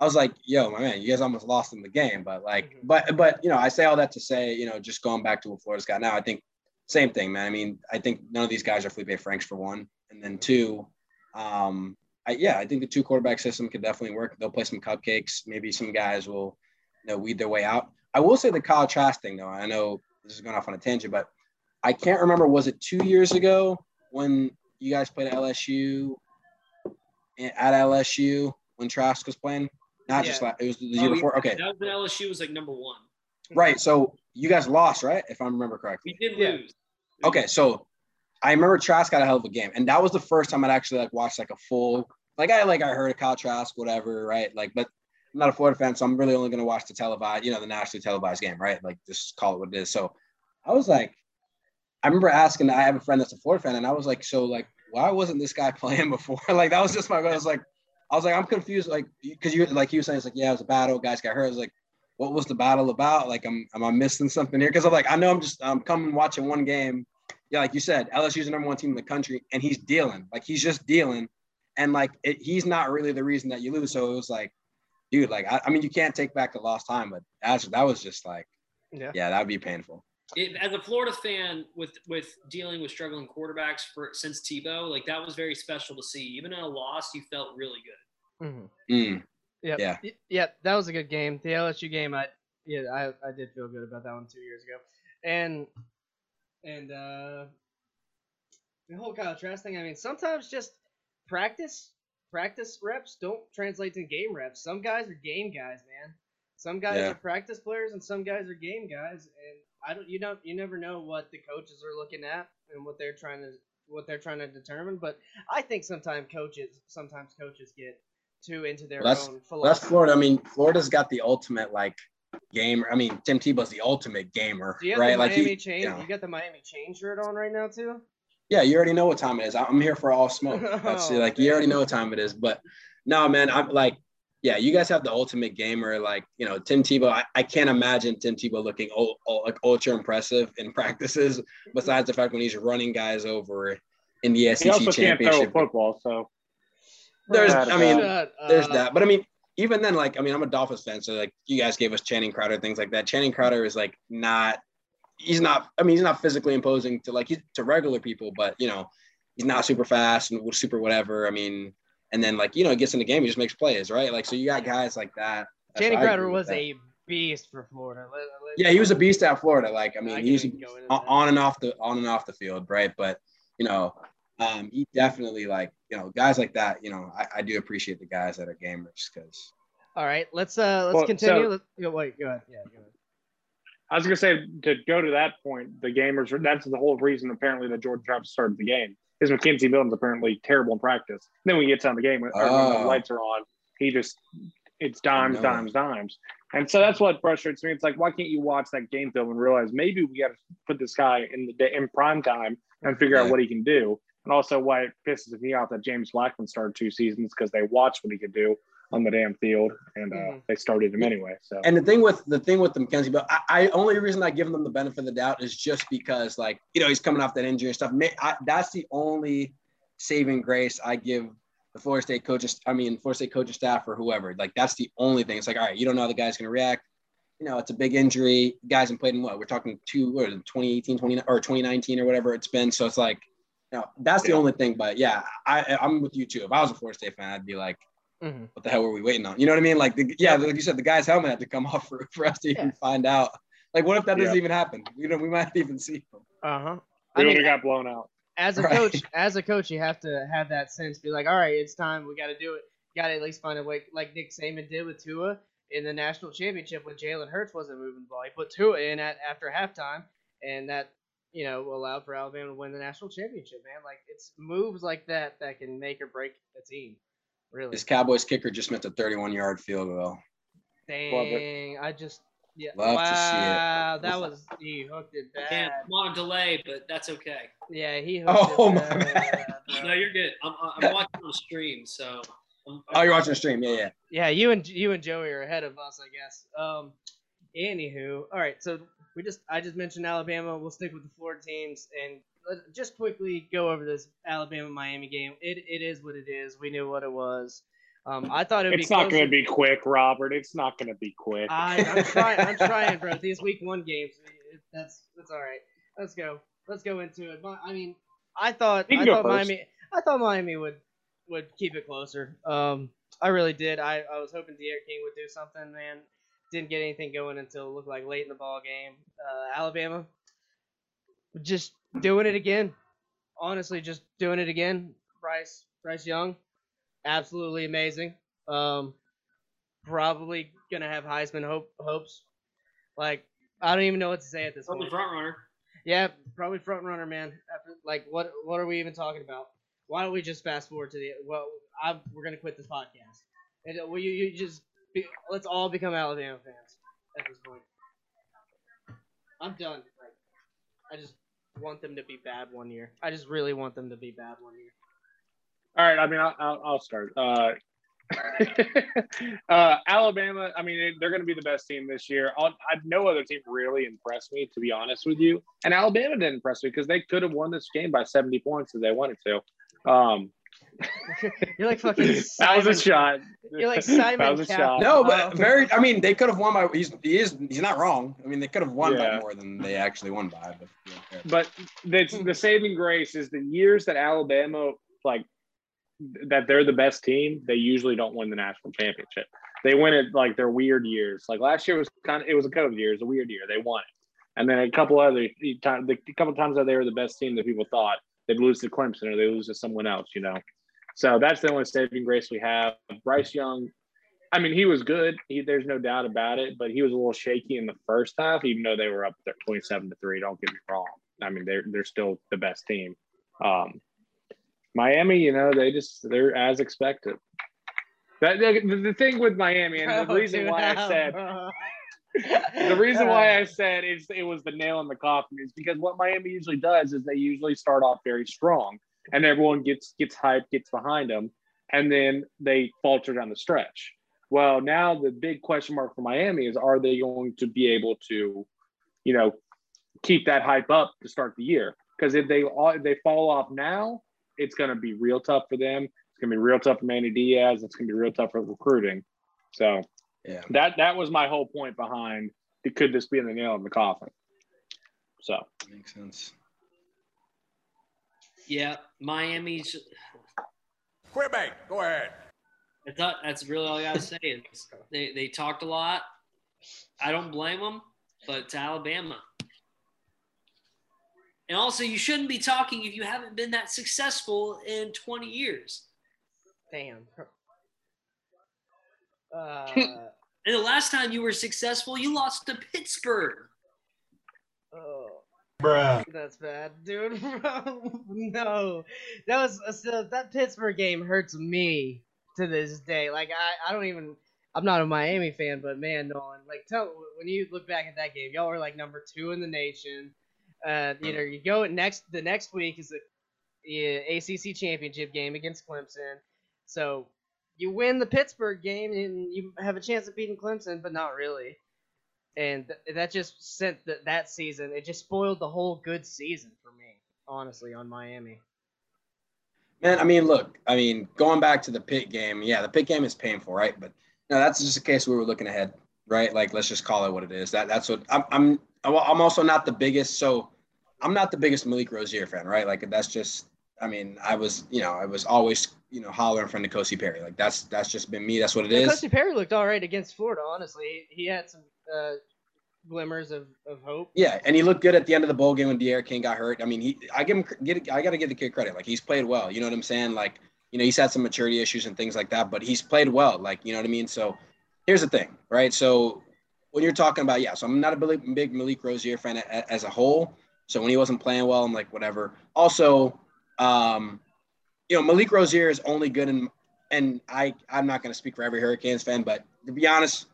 I was like, yo, my man, you guys almost lost in the game, but like, Mhm. but but you know, I say all that to say, you know, just going back to what Florida's got now, I think same thing, man. I mean, I think none of these guys are Felipe Franks for one, and then two, um, I, yeah, I think the two quarterback system could definitely work. They'll play some cupcakes. Maybe some guys will, you know, weed their way out. I will say the Kyle Trask thing, though. I know this is going off on a tangent, but I can't remember. Was it two years ago when you guys played at LSU? At LSU when Trask was playing, not just Yeah. like it was the oh, year Oh, before. Okay, That was when LSU was like number one. right. So you guys lost, right? If I remember correctly. We did Yeah. lose. Okay, so I remember Trask got a hell of a game, and that was the first time I'd actually like watched like a full like I like I heard of Kyle Trask, whatever, right? Like, but I'm not a Florida fan, so I'm really only gonna watch the televised, you know, the nationally televised game, right? Like, just call it what it is. So I was like, I remember asking. I have a friend that's a Florida fan, and I was like, so like, why wasn't this guy playing before? like, that was just my. I was like, I was like, I'm confused, like, because you like you were saying, it's like, yeah, it was a battle, guys got hurt. I was like, what was the battle about? Like, I'm am I missing something here? Because I'm like, I know I'm just I'm coming watching one game. Yeah, like you said, LSU's the number one team in the country, and he's dealing. Like he's just dealing, and like it, he's not really the reason that you lose. So it was like, dude, like I, I mean, you can't take back the lost time, but that's that was just like, Yeah. yeah, that would be painful. It, as a Florida fan, with with dealing with struggling quarterbacks for since Tebow, like that was very special to see. Even in a loss, you felt really good. Mm-hmm. Mm. Yep. Yeah. Y- Yep. That was a good game. The LSU game, I yeah, I, I did feel good about that one two years ago, and and uh, the whole Kyle Trask thing. I mean, sometimes just practice practice reps don't translate to game reps. Some guys are game guys, man. Some guys Yeah. are practice players, and some guys are game guys. And I don't, you don't, you never know what the coaches are looking at and what they're trying to what they're trying to determine. But I think sometimes coaches sometimes coaches get too into their Well, that's- own philosophy. that's Florida. I mean, Florida's got the ultimate like gamer. I mean, Tim Tebow's the ultimate gamer, Do you right? Like Miami he, chain? you know. You got the Miami chain shirt on right now too. Yeah, you already know what time it is. I'm here for all smoke. That's Oh, like you already know what time it is. But no, man, I'm like, yeah, you guys have the ultimate gamer. Like, you know, Tim Tebow. I, I can't imagine Tim Tebow looking ul- ul- like ultra impressive in practices. Besides the fact when he's running guys over in the He SEC also can't throw championship. football, so There's, I mean, Shut there's that. But I mean, even then, like, I mean, I'm a Dolphins fan, so like, you guys gave us Channing Crowder, things like that. Channing Crowder is like not, he's not. I mean, he's not physically imposing to like he's to regular people, but you know, he's not super fast and super whatever. I mean, and then like you know, he gets in the game, he just makes plays, right? Like, so you got guys like that. So Channing I Crowder was that. a beast for Florida. Let- let- Yeah, he was a beast at Florida. Like, I mean, I he's can't even go into on on and off the on and off the field, right? But you know, um, he definitely like you know guys like that. You know, I, I do appreciate the guys that are gamers because All right, let's uh let's Well, continue. so- Let's, go, wait, go ahead. Yeah, go ahead. I was gonna say to go to that point, the gamers. That's the whole reason apparently that Jordan Travis started the game. Is McKenzie Milton's apparently terrible in practice. Then when he gets on the game, Oh. the lights are on, he just it's dimes, dimes, dimes. And so that's what frustrates me. It's like, why can't you watch that game film and realize maybe we got to put this guy in the day in prime time and figure Yeah. out what he can do. And also why it pisses me off that James Blackman started two seasons because they watched what he could do on the damn field and uh, Mhm. they started him anyway. So And the thing with the thing with the McKenzie, but I, I only reason I give them the benefit of the doubt is just because like you know he's coming off that injury and stuff. I, that's the only saving grace I give the Florida State coaches. I mean, Florida State coaching staff or whoever. Like that's the only thing. It's like all right, you don't know how the guy's going to react. You know, it's a big injury. Guys have played in what we're talking two or 2018, 20 or 2019 or whatever it's been. So it's like, you know, that's the Yeah. only thing. But yeah, I I'm with you too. If I was a Florida State fan, I'd be like Mhm. what the hell were we waiting on? You know what I mean? Like, the, yeah, like you said, the guy's helmet had to come off for, for us to even Yeah. find out. Like, what if that doesn't Yeah. even happen? You know, we might not even see him. Uh huh. we I only mean, got blown out. as a Right. coach, as a coach, you have to have that sense. Be like, all right, it's time. We got to do it. Got to at least find a way, like Nick Saban did with Tua in the national championship when Jalen Hurts wasn't moving the ball. He put Tua in at after halftime, and that you know allowed for Alabama to win the national championship. Man, like it's moves like that that can make or break a team. Really. This Cowboys kicker just missed a 31 yard field goal Dang, I just yeah. Love to see it. wow, that was he hooked it Damn, bad. I'm on delay, but that's okay. Yeah, he hooked Oh, it my bad. bro. No, you're good. I'm, I'm watching on the stream, so. I'm, Oh, you're watching the stream. Yeah, yeah. Yeah, you and you and Joey are ahead of us, I guess. Um, anywho, all right. So we just I just mentioned Alabama. We'll stick with the Florida teams and let- just quickly go over this Alabama Miami game. It it is what it is. We knew what it was. Um, I thought it would It's be. not going to be quick, Robert. It's not going to be quick. I, I'm trying. I'm trying, bro. These week one games. That's that's all right. Let's go. Let's go into it. I mean, I thought I thought first. Miami. I thought Miami would would keep it closer. Um, I really did. I, I was hoping D'Eriq King would do something, man. Didn't get anything going until it looked like late in the ball game. Uh, Alabama, just doing it again. Honestly, just doing it again. Bryce Bryce Young, absolutely amazing. Um, probably gonna have Heisman hope hopes. Like I don't even know what to say at this point. Probably front runner. Yeah, probably front runner, man. After like what what are we even talking about? Why don't we just fast forward to the well? I we're gonna quit this podcast. And uh, will you, you just be, let's all become Alabama fans at this point. I'm done. Like, I just want them to be bad one year. I just really want them to be bad one year. All right. I mean, I'll, I'll, I'll start. Uh, uh, Alabama. I mean, they're going to be the best team this year. I'll, I, no other team really impressed me, to be honest with you. And Alabama didn't impress me because they could have won this game by 70 points if they wanted to. Um, You're like fucking. Simon. that was a shot. You're like Simon that was a Cowell. shot. No, Oh. but very. I mean, they could have won by. He's he is he's not wrong. I mean, they could have won by more than they actually won by. But yeah, But the, the saving grace is the years that Alabama like that they're the best team. They usually don't win the national championship. They win it like their weird years. Like last year was kind of it was a COVID year. It was a weird year. They won it, and then a couple other times, the a couple times that they were the best team that people thought they'd lose to Clemson or they lose to someone else. You know, so that's the only saving grace we have. Bryce Young. I mean, he was good. He, there's no doubt about it, but he was a little shaky in the first half, even though they were up there 27 to three. Don't get me wrong. I mean, they're they're still the best team. Um, Miami, you know, they just they're as expected. That the, the thing with Miami, and the Oh, reason why I said? The reason why I Uh, said it's, it was the nail in the coffin is because what Miami usually does is they usually start off very strong, and everyone gets gets hyped, gets behind them, and then they falter down the stretch. Well, now the big question mark for Miami is: Are they going to be able to, you know, keep that hype up to start the year? Because if they all if they fall off now, it's going to be real tough for them. It's going to be real tough for Manny Diaz. It's going to be real tough for recruiting. So yeah. that that was my whole point behind it could this be the nail in the coffin so Makes sense. Yeah, Miami's. Quebec, go ahead. I thought that's really all I gotta say. Is they they talked a lot. I don't blame them, but it's Alabama. And also, you shouldn't be talking if you haven't been that successful in 20 years. Damn. Uh, And the last time you were successful, you lost to Pittsburgh. oh, Bruh. that's bad, dude. no, that was uh, still that Pittsburgh game hurts me to this day. Like I, I don't even. I'm not a Miami fan, but man, Nolan, like tell when you look back at that game, y'all were like number two in the nation. Uh, you know, you go next. The next week is the yeah, ACC championship game against Clemson. So you win the Pittsburgh game and you have a chance of beating Clemson, but not really. And th- that just sent th- that season. It just spoiled the whole good season for me, honestly, on Miami. Man, I mean, look, I mean, going back to the pit game, yeah, the pit game is painful, right? But no, that's just a case where we're looking ahead, right? Like, let's just call it what it is. That that's what I'm. I'm. I'm also not the biggest. So, I'm not the biggest Malik Rosier fan, right? Like, that's just. I mean, I was, you know, I was always, you know, hollering in front of Perry. Like, that's that's just been me. That's what it is. Coach Perry looked all right against Florida. Honestly, he had some uh, glimmers of, of hope. Yeah, and he looked good at the end of the bowl game when D'Eriq King got hurt. I mean, he I give him get I got to give the kid credit. Like he's played well. You know what I'm saying? Like you know he's had some maturity issues and things like that, but he's played well. Like you know what I mean? So here's the thing, right? So when you're talking about yeah, so I'm not a big, big Malik Rosier fan as a whole. So when he wasn't playing well, I'm like whatever. Also, um, you know Malik Rosier is only good in and I I'm not going to speak for every Hurricanes fan, but to be honest,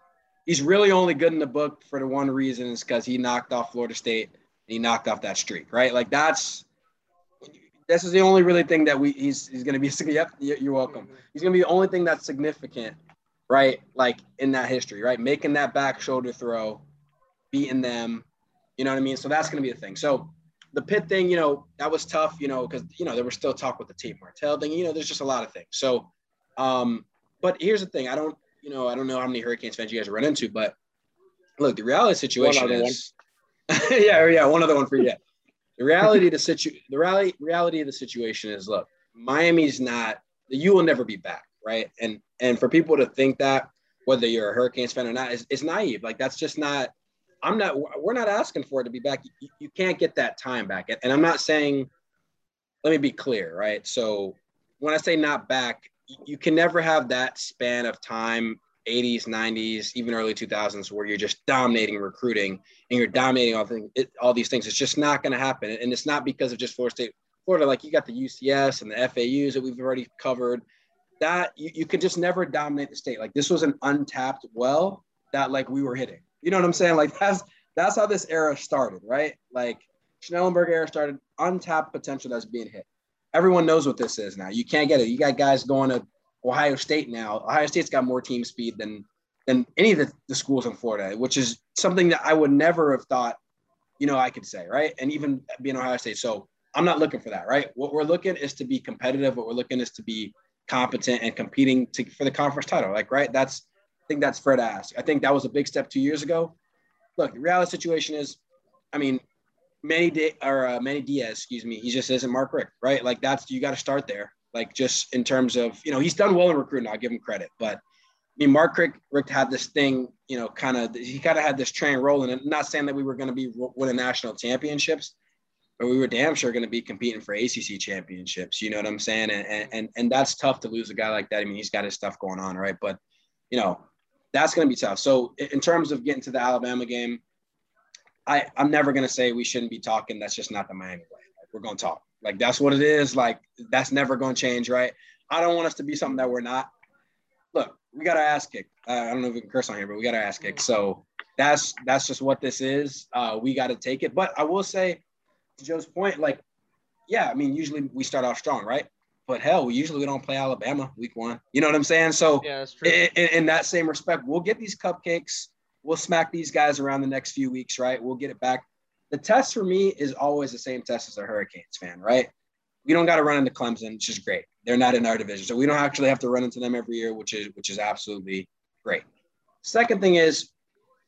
he's really only good in the book for the one reason is because he knocked off Florida State and he knocked off that streak, right? Like that's this is the only really thing that we he's he's gonna be yep you're welcome. He's gonna be the only thing that's significant right? Like in that history right? Making that back shoulder throw beating them you know what I mean? So that's gonna be the thing. So the pit thing you know that was tough you know because you know there was still talk with the Tate Martell thing you know there's just a lot of things so um but here's the thing I don't you know I don't know how many Hurricanes fans you guys run into but look the reality situation is yeah yeah one other one for you yeah the reality of the situ the reality reality of the situation is look, Miami's not you will never be back, right? And and for people to think that whether you're a Hurricanes fan or not is, is naive. Like that's just not I'm not we're not asking for it to be back. You, you can't get that time back. And I'm not saying let me be clear, right? So when I say not back, you can never have that span of time 80s, 90s, even early 2000s, where you're just dominating recruiting and you're dominating all, thing, it, all these things. It's just not going to happen. And it's not because of just Florida State. Florida, like you got the UCF and the FAUs that we've already covered. That you, you could just never dominate the state. Like this was an untapped well that like we were hitting. You know what I'm saying? Like that's that's how this era started, right? Like Schnellenberger era started, untapped potential that's being hit. Everyone knows what this is now. You can't get it. You got guys going to Ohio State now. Ohio State's got more team speed than than any of the, the schools in Florida, which is something that I would never have thought, you know, I could say, right? And even being Ohio State. So I'm not looking for that, right? What we're looking is to be competitive. What we're looking is to be competent and competing to, for the conference title. Like, right? That's I think that's fair to ask. I think that was a big step two years ago. Look, the reality situation is, I mean, many Di- or uh, Manny Diaz, excuse me, he just isn't Mark Richt, right? Like that's you got to start there like just in terms of you know he's done well in recruiting. I'll give him credit, but I mean Mark Richt, Richt had this thing, you know, kind of he kind of had this train rolling. And not saying that we were going to be winning national championships, but we were damn sure going to be competing for ACC championships. You know what I'm saying? And and and that's tough to lose a guy like that. I mean, he's got his stuff going on, right? But you know, that's going to be tough. So in terms of getting to the Alabama game, I I'm never going to say we shouldn't be talking. That's just not the Miami way. Like, we're going to talk. Like that's what it is. Like that's never going to change, right? I don't want us to be something that we're not. Look, we got our ass kicked. Uh, I don't know if we can curse on here, but we got our ass kicked. So that's that's just what this is. Uh, we got to take it. But I will say, to Joe's point, like, yeah, I mean, usually we start off strong, right? But hell, we usually we don't play Alabama week one. You know what I'm saying? So yeah, that's true. In, in, that same respect, we'll get these cupcakes. We'll smack these guys around the next few weeks, right? We'll get it back the test for me is always the same test as a Hurricanes fan, right? We don't got to run into Clemson, which is great. They're not in our division, so we don't actually have to run into them every year, which is which is absolutely great. Second thing is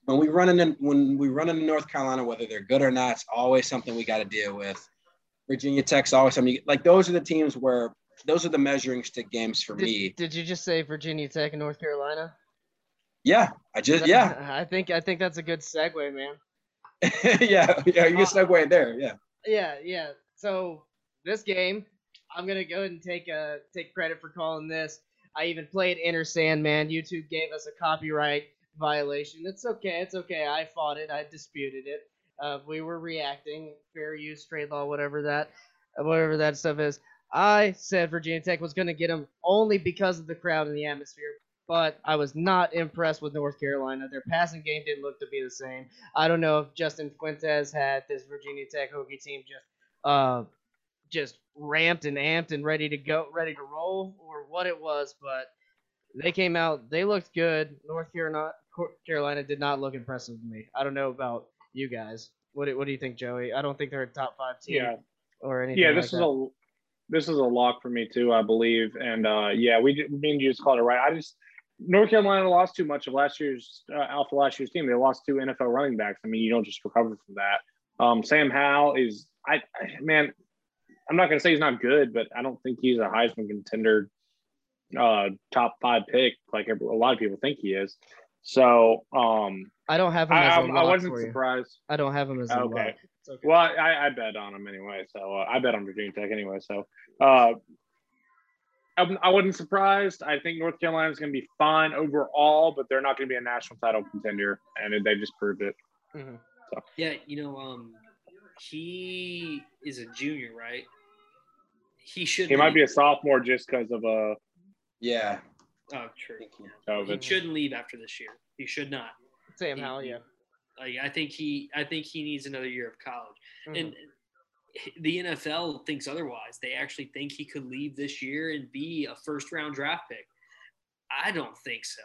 when we run in when we run into North Carolina, whether they're good or not, it's always something we got to deal with. Virginia Tech's always something like those are the teams where those are the measuring stick games for did, me. Did you just say Virginia Tech and North Carolina? Yeah, I just yeah. I think I think that's a good segue, man. yeah, yeah, you can segue there. Yeah. Yeah, yeah. So this game, I'm gonna go ahead and take uh take credit for calling this. I even played Enter Sandman. YouTube gave us a copyright violation. It's okay. It's okay. I fought it. I disputed it. Uh, we were reacting. Fair use, trade law, whatever that, whatever that stuff is. I said Virginia Tech was gonna get them only because of the crowd and the atmosphere but I was not impressed with North Carolina. Their passing game didn't look to be the same. I don't know if Justin Fuentes had this Virginia Tech Hokie team just uh just ramped and amped and ready to go, ready to roll, or what it was, but they came out. They looked good. North Carolina, Carolina did not look impressive to me. I don't know about you guys. What do, what do you think, Joey? I don't think they're a top five team. Yeah. Or anything. Yeah, this like is a this is a lock for me too. I believe, and uh, yeah, we me and you just called it right. I just North Carolina lost too much of last year's uh, Alpha last year's team. They lost two NFL running backs. I mean, you don't just recover from that. Um, Sam Howell is, I, I man, I'm not going to say he's not good, but I don't think he's a Heisman contender, uh, top five pick like a lot of people think he is. So, um, I don't have him. I, as a I, lock I wasn't surprised. I don't have him as a Okay. lock. It's okay. Well, I, I bet on him anyway. So uh, I bet on Virginia Tech anyway. So uh, I'm, I wasn't surprised. I think North Carolina is going to be fine overall, but they're not going to be a national title contender, and they just proved it. Mhm. Yeah, you know, um, he is a junior, right? He should. He might be a sophomore just because of uh, Yeah. Oh, true. COVID. He shouldn't leave after this year. He should not. Sam He- Howell, yeah. Like I think he I think he needs another year of college. Mhm. And the NFL thinks otherwise. They actually think he could leave this year and be a first round draft pick. I don't think so.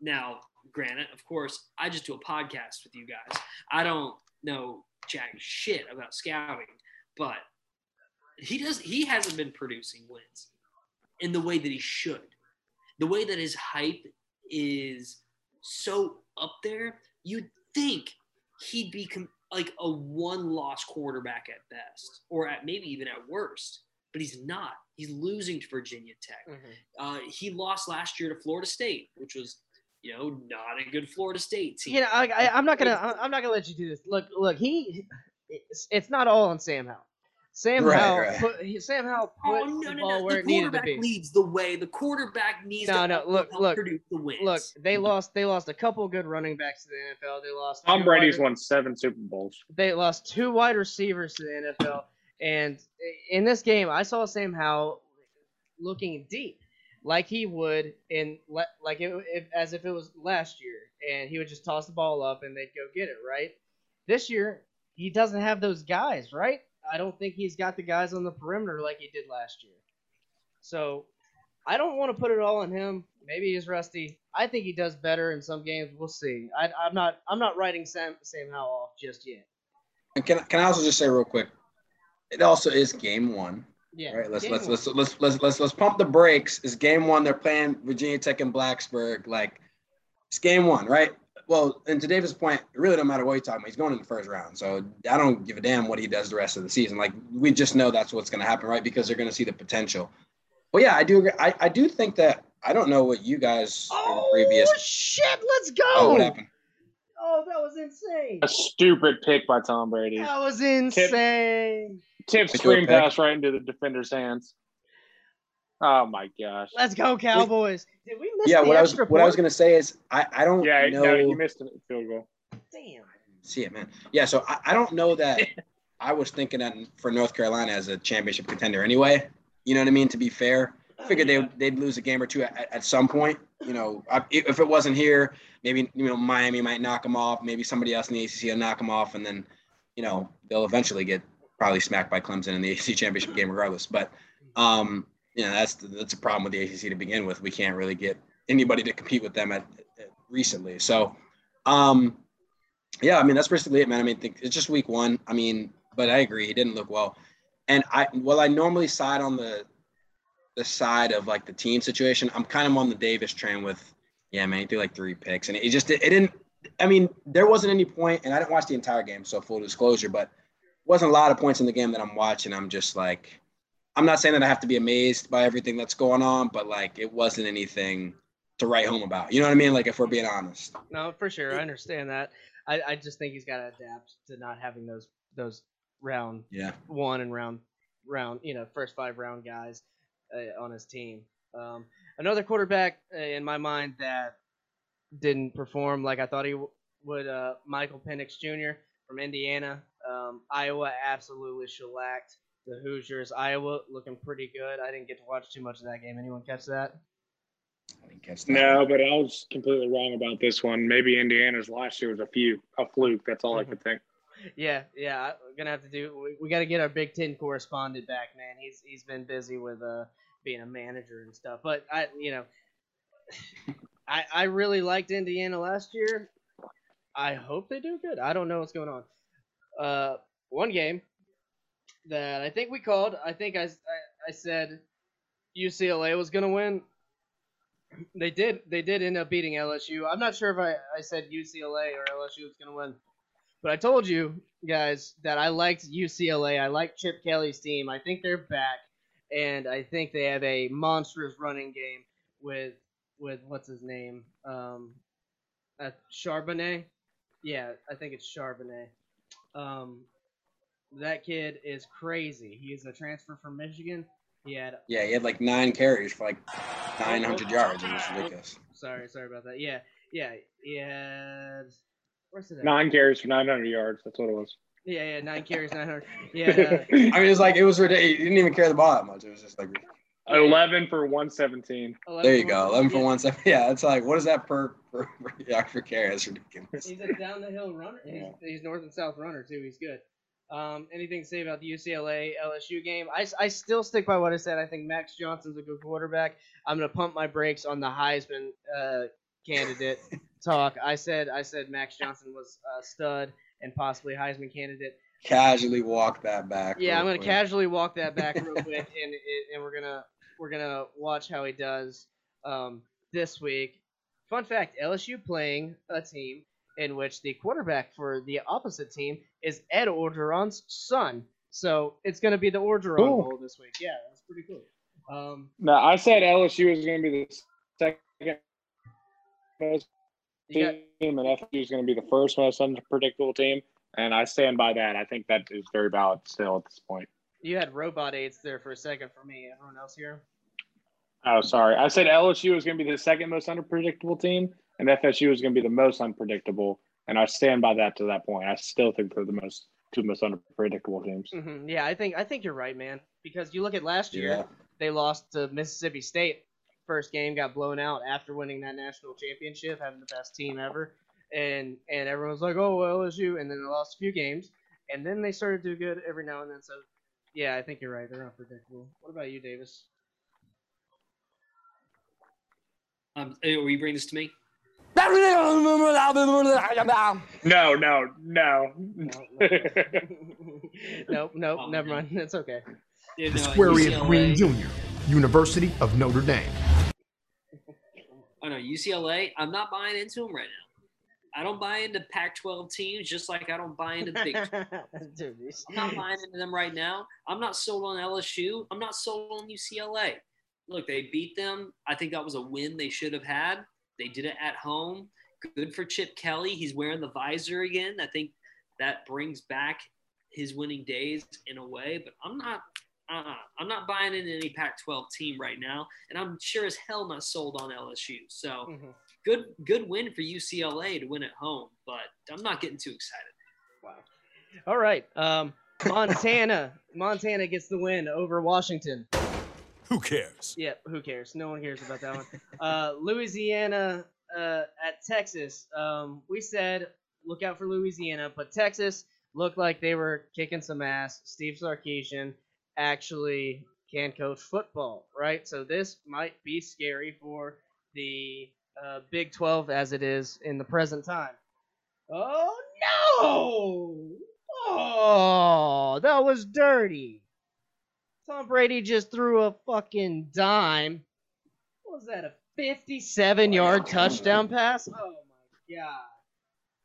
Now, granted, of course, I just do a podcast with you guys. I don't know jack shit about scouting, but he does he hasn't been producing wins in the way that he should. The way that his hype is so up there, you'd think he'd be com- like a one loss quarterback at best, or at maybe even at worst. But he's not. He's losing to Virginia Tech. Mhm. Uh, he lost last year to Florida State, which was, you know, not a good Florida State team. You know, I, I'm not gonna, I'm not gonna let you do this. Look, look, he, it's, it's not all on Sam Howell. Sam Right, Howell, right. put, Sam Howell put Oh no, the no, ball no! where The it needed to quarterback be. leads the way. The quarterback needs No, to no, look, look, the wins. Look, they lost, they lost a couple good running backs to the NFL. They lost. Tom Brady's wide- won seven Super Bowls. They lost two wide receivers to the NFL, and in this game, I saw Sam Howell looking deep, like he would in like it, if, as if it was last year, and he would just toss the ball up and they'd go get it. Right. This year, he doesn't have those guys. Right. I don't think he's got the guys on the perimeter like he did last year. So, I don't want to put it all on him. Maybe he's rusty. I think he does better in some games. We'll see. I, I'm not. I'm not writing Sam Sam Howell off just yet. And can can I also just say real quick? It also is game one. Yeah. All right, let's let's, let's let's let's let's let's pump the brakes. It's game one. They're playing Virginia Tech and Blacksburg. Like it's game one, right? Well, and to David's point, it really don't matter what you're talking about. He's going in the first round, so I don't give a damn what he does the rest of the season. Like we just know that's what's going to happen, right? Because they're going to see the potential. But yeah, I do agree. I, I do think that I don't know what you guys in the Oh previous. shit! Let's go. Oh, what happened? Oh, that was insane. A stupid pick by Tom Brady. That was insane. Tip Pick screen pass right into the defender's hands. Oh my gosh. Let's go, Cowboys. Did we miss Yeah, the what I was extra what I was going to say is I I don't Yeah, know. no, you missed a field goal. Damn. See it, man. Yeah, so I, I don't know that I was thinking that for North Carolina as a championship contender anyway. You know what I mean? To be fair, I figured they would, they'd lose a game or two at, at some point. You know, I, if it wasn't here, maybe you know Miami might knock them off. Maybe somebody else in the ACC will knock them off, and then you know they'll eventually get probably smacked by Clemson in the ACC championship game, regardless. But um, you know that's that's a problem with the ACC to begin with. We can't really get anybody to compete with them at, at recently. So, um, yeah, I mean that's basically it, man. I mean, it's just week one. I mean, but I agree, he didn't look well. And I, well, I normally side on the the side of like the team situation. I'm kind of on the Davis train with, yeah, man, he threw like three picks, and it just it, didn't. I mean, there wasn't any point, and I didn't watch the entire game, so full disclosure, but wasn't a lot of points in the game that I'm watching. I'm just like, I'm not saying that I have to be amazed by everything that's going on, but like it wasn't anything to write home about. You know what I mean? Like if we're being honest. No, for sure. I understand that. I, I just think he's got to adapt to not having those those round Yeah. one and round round you know first five round guys uh, on his team. Um, another quarterback uh, in my mind that didn't perform like I thought he w- would. Uh, Michael Penix Jr. from Indiana. Um, Iowa absolutely shellacked the Hoosiers. Iowa looking pretty good. I didn't get to watch too much of that game. Anyone catch that? I didn't catch that. No, but I was completely wrong about this one. Maybe Indiana's last year was a few a fluke. That's all I could think. Yeah, yeah. We're gonna have to do. We, we got to get our Big Ten correspondent back, man. He's he's been busy with uh being a manager and stuff. But I, you know, I I really liked Indiana last year. I hope they do good. I don't know what's going on. Uh, one game that I think we called. I think I I, I said UCLA was gonna win. They did. They did end up beating LSU. I'm not sure if I, I said UCLA or LSU was gonna win. But I told you guys that I liked UCLA. I like Chip Kelly's team. I think they're back, and I think they have a monstrous running game with with what's his name, um, uh, Charbonnet. Yeah, I think it's Charbonnet. Um, that kid is crazy. He's a transfer from Michigan. He had Yeah, he had like nine carries for like 900 yards. It was ridiculous. sorry, sorry about that. Yeah, yeah, he had. Where's it at? Nine carries for 900 yards. That's what it was. Yeah, yeah, nine carries, nine hundred. Yeah, uh, I mean, it was like it was ridiculous. He didn't even carry the ball that much. It was just like, 11 for 117. 11 there you go, 11 for yeah. one seven. Yeah, it's like what is that per for, for yards per carry. That's ridiculous. He's a down the hill runner. He's, Yeah. he's north and south runner too. He's good. Um, anything to say about the UCLA LSU game? I, I still stick by what I said. I think Max Johnson's a good quarterback. I'm gonna pump my brakes on the Heisman uh, candidate talk. I said I said Max Johnson was a stud and possibly Heisman candidate. Casually walk that back. Yeah, I'm gonna quick. casually walk that back real quick, and and we're gonna we're gonna watch how he does um, this week. Fun fact: LSU playing a team in which the quarterback for the opposite team is Ed Orgeron's son. So it's gonna be the Orgeron Cool. Bowl this week. Yeah, that's pretty cool. Um, No, I said LSU was going to be the second most got, team, and FSU is going to be the first most unpredictable team, and I stand by that. I think that is very valid still at this point. you had robot aids there for a second for me. Everyone else here? Oh, sorry. I said LSU was going to be the second most unpredictable team, and FSU is going to be the most unpredictable, and I stand by that to that point. I still think they're the most two most unpredictable teams. hmm Yeah, I think I think you're right, man. Because you look at last year, Yeah. they lost to Mississippi State. First game got blown out after winning that national championship, having the best team ever, and and everyone's like, oh well, LSU, and then they lost a few games, and then they started to do good every now and then. So, yeah, I think you're right. They're unpredictable. What about you, Davis? Um, hey, will you bring this to me? No, no, no. nope, nope, Oh, never mind. It's okay. You The know, at Squarius UCLA Green Jr., University of Notre Dame. Oh no, UCLA. I'm not buying into them right now. I don't buy into Pac-12 teams, just like I don't buy into the Big. 12. I'm not buying into them right now. I'm not sold on LSU. I'm not sold on UCLA. Look, they beat them. I think that was a win they should have had. They did it at home. Good for Chip Kelly. He's wearing the visor again. I think that brings back his winning days in a way. But I'm not. Uh, I'm not buying into any Pac-12 team right now, and I'm sure as hell not sold on LSU. So Mhm. good, good win for UCLA to win at home, but I'm not getting too excited. Wow. All right. Um, Montana. Montana gets the win over Washington. Who cares? Yeah, who cares? No one cares about that one. Uh, Louisiana uh, at Texas. Um, we said look out for Louisiana, but Texas looked like they were kicking some ass. Steve Sarkisian actually can coach football, right? So this might be scary for the uh, Big 12 as it is in the present time. Oh no! Oh, that was dirty. Tom Brady just threw a fucking dime. What was that? A 57 yard touchdown pass? Oh my god.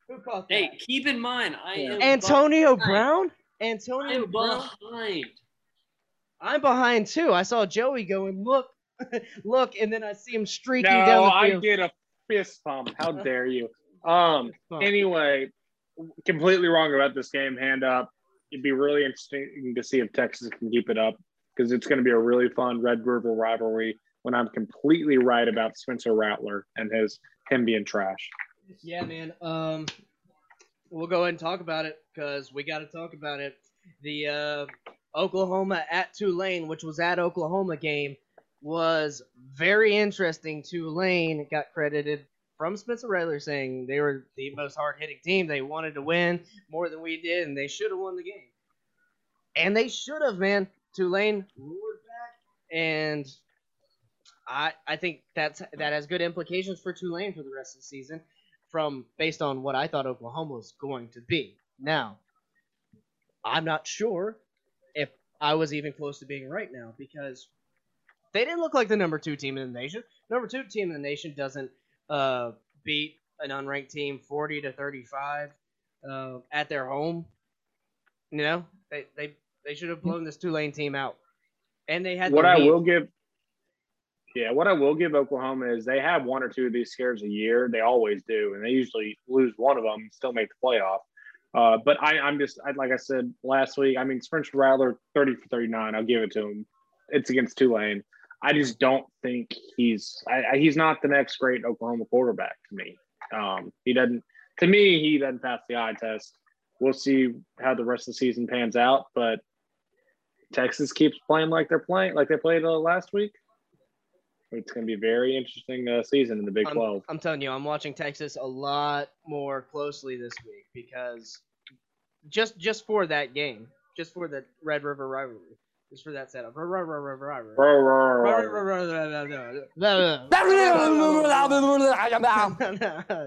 Who caught that? Hey, keep in mind, I am Antonio behind. Brown? I Antonio am Brown? behind. I'm behind too. I saw Joey going, look, look, and then I see him streaking No, down the field. I field. get a fist pump. How dare you? Um. Anyway, completely wrong about this game. Hand up. It'd be really interesting to see if Texas can keep it up because it's going to be a really fun Red River rivalry. When I'm completely right about Spencer Rattler and his him being trash. Yeah, man. Um, we'll go ahead and talk about it because we got to talk about it. The uh, Oklahoma at Tulane, which was at Oklahoma game, was very interesting. Tulane got credited from Spencer Rattler saying they were the most hard hitting team. They wanted to win more than we did, and they should have won the game. And they should have, man. Tulane and I I think that's that has good implications for Tulane for the rest of the season, from based on what I thought Oklahoma was going to be. Now, I'm not sure if I was even close to being right now because they didn't look like the number two team in the nation. Number two team in the nation doesn't uh, beat an unranked team 40 to 35 uh, at their home. You know, they they they should have blown this Tulane team out, and they had what the I lead. will give, yeah, what I will give Oklahoma is they have one or two of these scares a year. They always do, and they usually lose one of them and still make the playoff. Uh, but I, I'm just I, like I said last week. I mean, Spencer Rattler, thirty for thirty-nine. I'll give it to him. It's against Tulane. I just don't think he's I, I, he's not the next great Oklahoma quarterback to me. Um, he doesn't. To me, he doesn't pass the eye test. We'll see how the rest of the season pans out, but Texas keeps playing like they're playing, like they played uh, last week. It's going to be a very interesting uh, season in the Big I'm, 12. I'm telling you, I'm watching Texas a lot more closely this week because just just for that game, just for the Red River rivalry, just for that setup. Red River rivalry.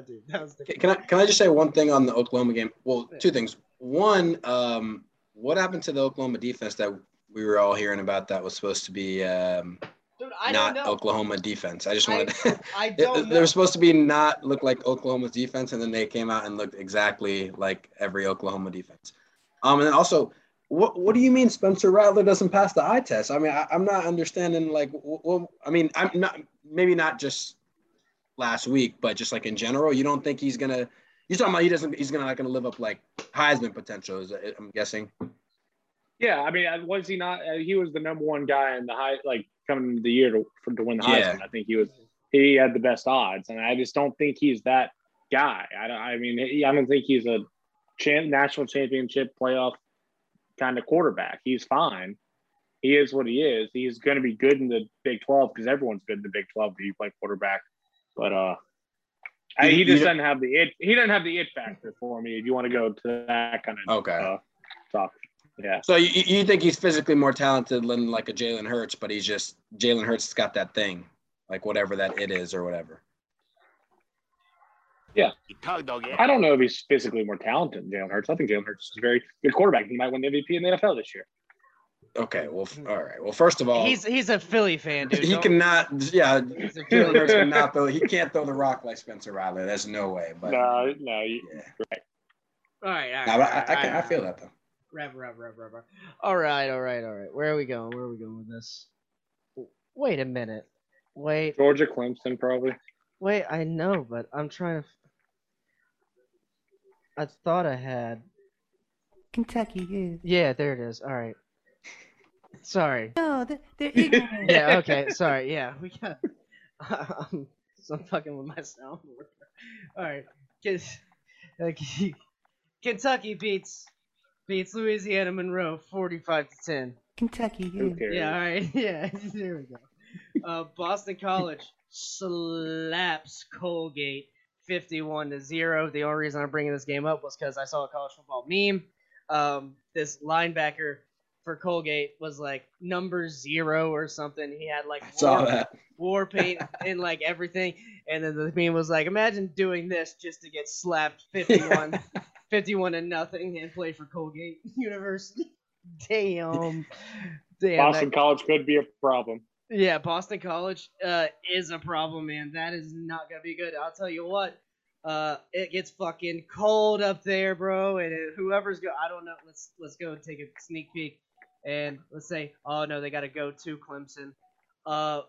Dude, that was the Can I can I just say one thing on the Oklahoma game? Well, two things. One, um, what happened to the Oklahoma defense that we were all hearing about that was supposed to be um, Dude, I not. Oklahoma defense? I just wanted. to I They don't they were supposed to be not look like Oklahoma's defense, and then they came out and looked exactly like every Oklahoma defense. Um, and then also, what what do you mean Spencer Rattler doesn't pass the eye test? I mean, I, I'm not understanding. Like, well, I mean, I'm not maybe not just last week, but just like in general, you don't think he's gonna? You're talking about he doesn't. He's gonna not gonna live up like Heisman potential. Is I'm guessing. Yeah, I mean, was he not? Uh, he was the number one guy in the high, like coming into the year to for, to win the Yeah. Heisman. I think he was. He had the best odds, and I just don't think he's that guy. I don't. I mean, he, I don't think he's a champ, national championship playoff kind of quarterback. He's fine. He is what he is. He's going to be good in the Big Twelve because everyone's good in the Big Twelve. If you play quarterback, but uh, I, he just doesn't have the it. He doesn't have the it factor for me. If you want to go to that kind of Okay. uh, talk, yeah. So you, you think he's physically more talented than like a Jalen Hurts, but he's just Jalen Hurts has got that thing, like whatever that it is or whatever. Yeah. I don't know if he's physically more talented than Jalen Hurts. I think Jalen Hurts is a very good quarterback. He might win the MVP in the NFL this year. Okay, well, all right. Well, first of all, He's he's a Philly fan, dude. he Don't- cannot. Yeah, Jalen Hurts cannot throw. He can't throw the rock like Spencer Rattler. There's no way. But no, no. You, yeah, All right, all right. No, but I, all I, right, can, I feel that though. Rub, rub, rub, rub, rub. All right, all right, all right. Where are we going? Where are we going with this? Wait a minute. Wait, Georgia, Clemson, probably. wait. I know, but I'm trying to. I thought I had. Kentucky is. Yeah, there it is. All right. Sorry. No, they're, they're ignorant. Yeah. Okay. Sorry. Yeah, we got. Um, so I'm fucking with myself. All right. Ken- uh, Kentucky beats beats Louisiana Monroe 45 to 10. Kentucky Who is. cares? Yeah, all right. Yeah, there we go. Uh, Boston College slaps Colgate 51 to 0. The only reason I'm bringing this game up was because I saw a college football meme. Um, this linebacker for Colgate was like number zero or something. He had like I war, war paint and like everything. And then the meme was like, imagine doing this just to get slapped 51, 51 to nothing and play for Colgate University. Damn. Damn. Boston that- College could be a problem. yeah, Boston College uh, is a problem, man. That is not gonna be good. I'll tell you what. Uh, it gets fucking cold up there, bro. And it, whoever's go, I don't know. Let's let's go and take a sneak peek, and let's say, oh no, they gotta go to Clemson. Uh,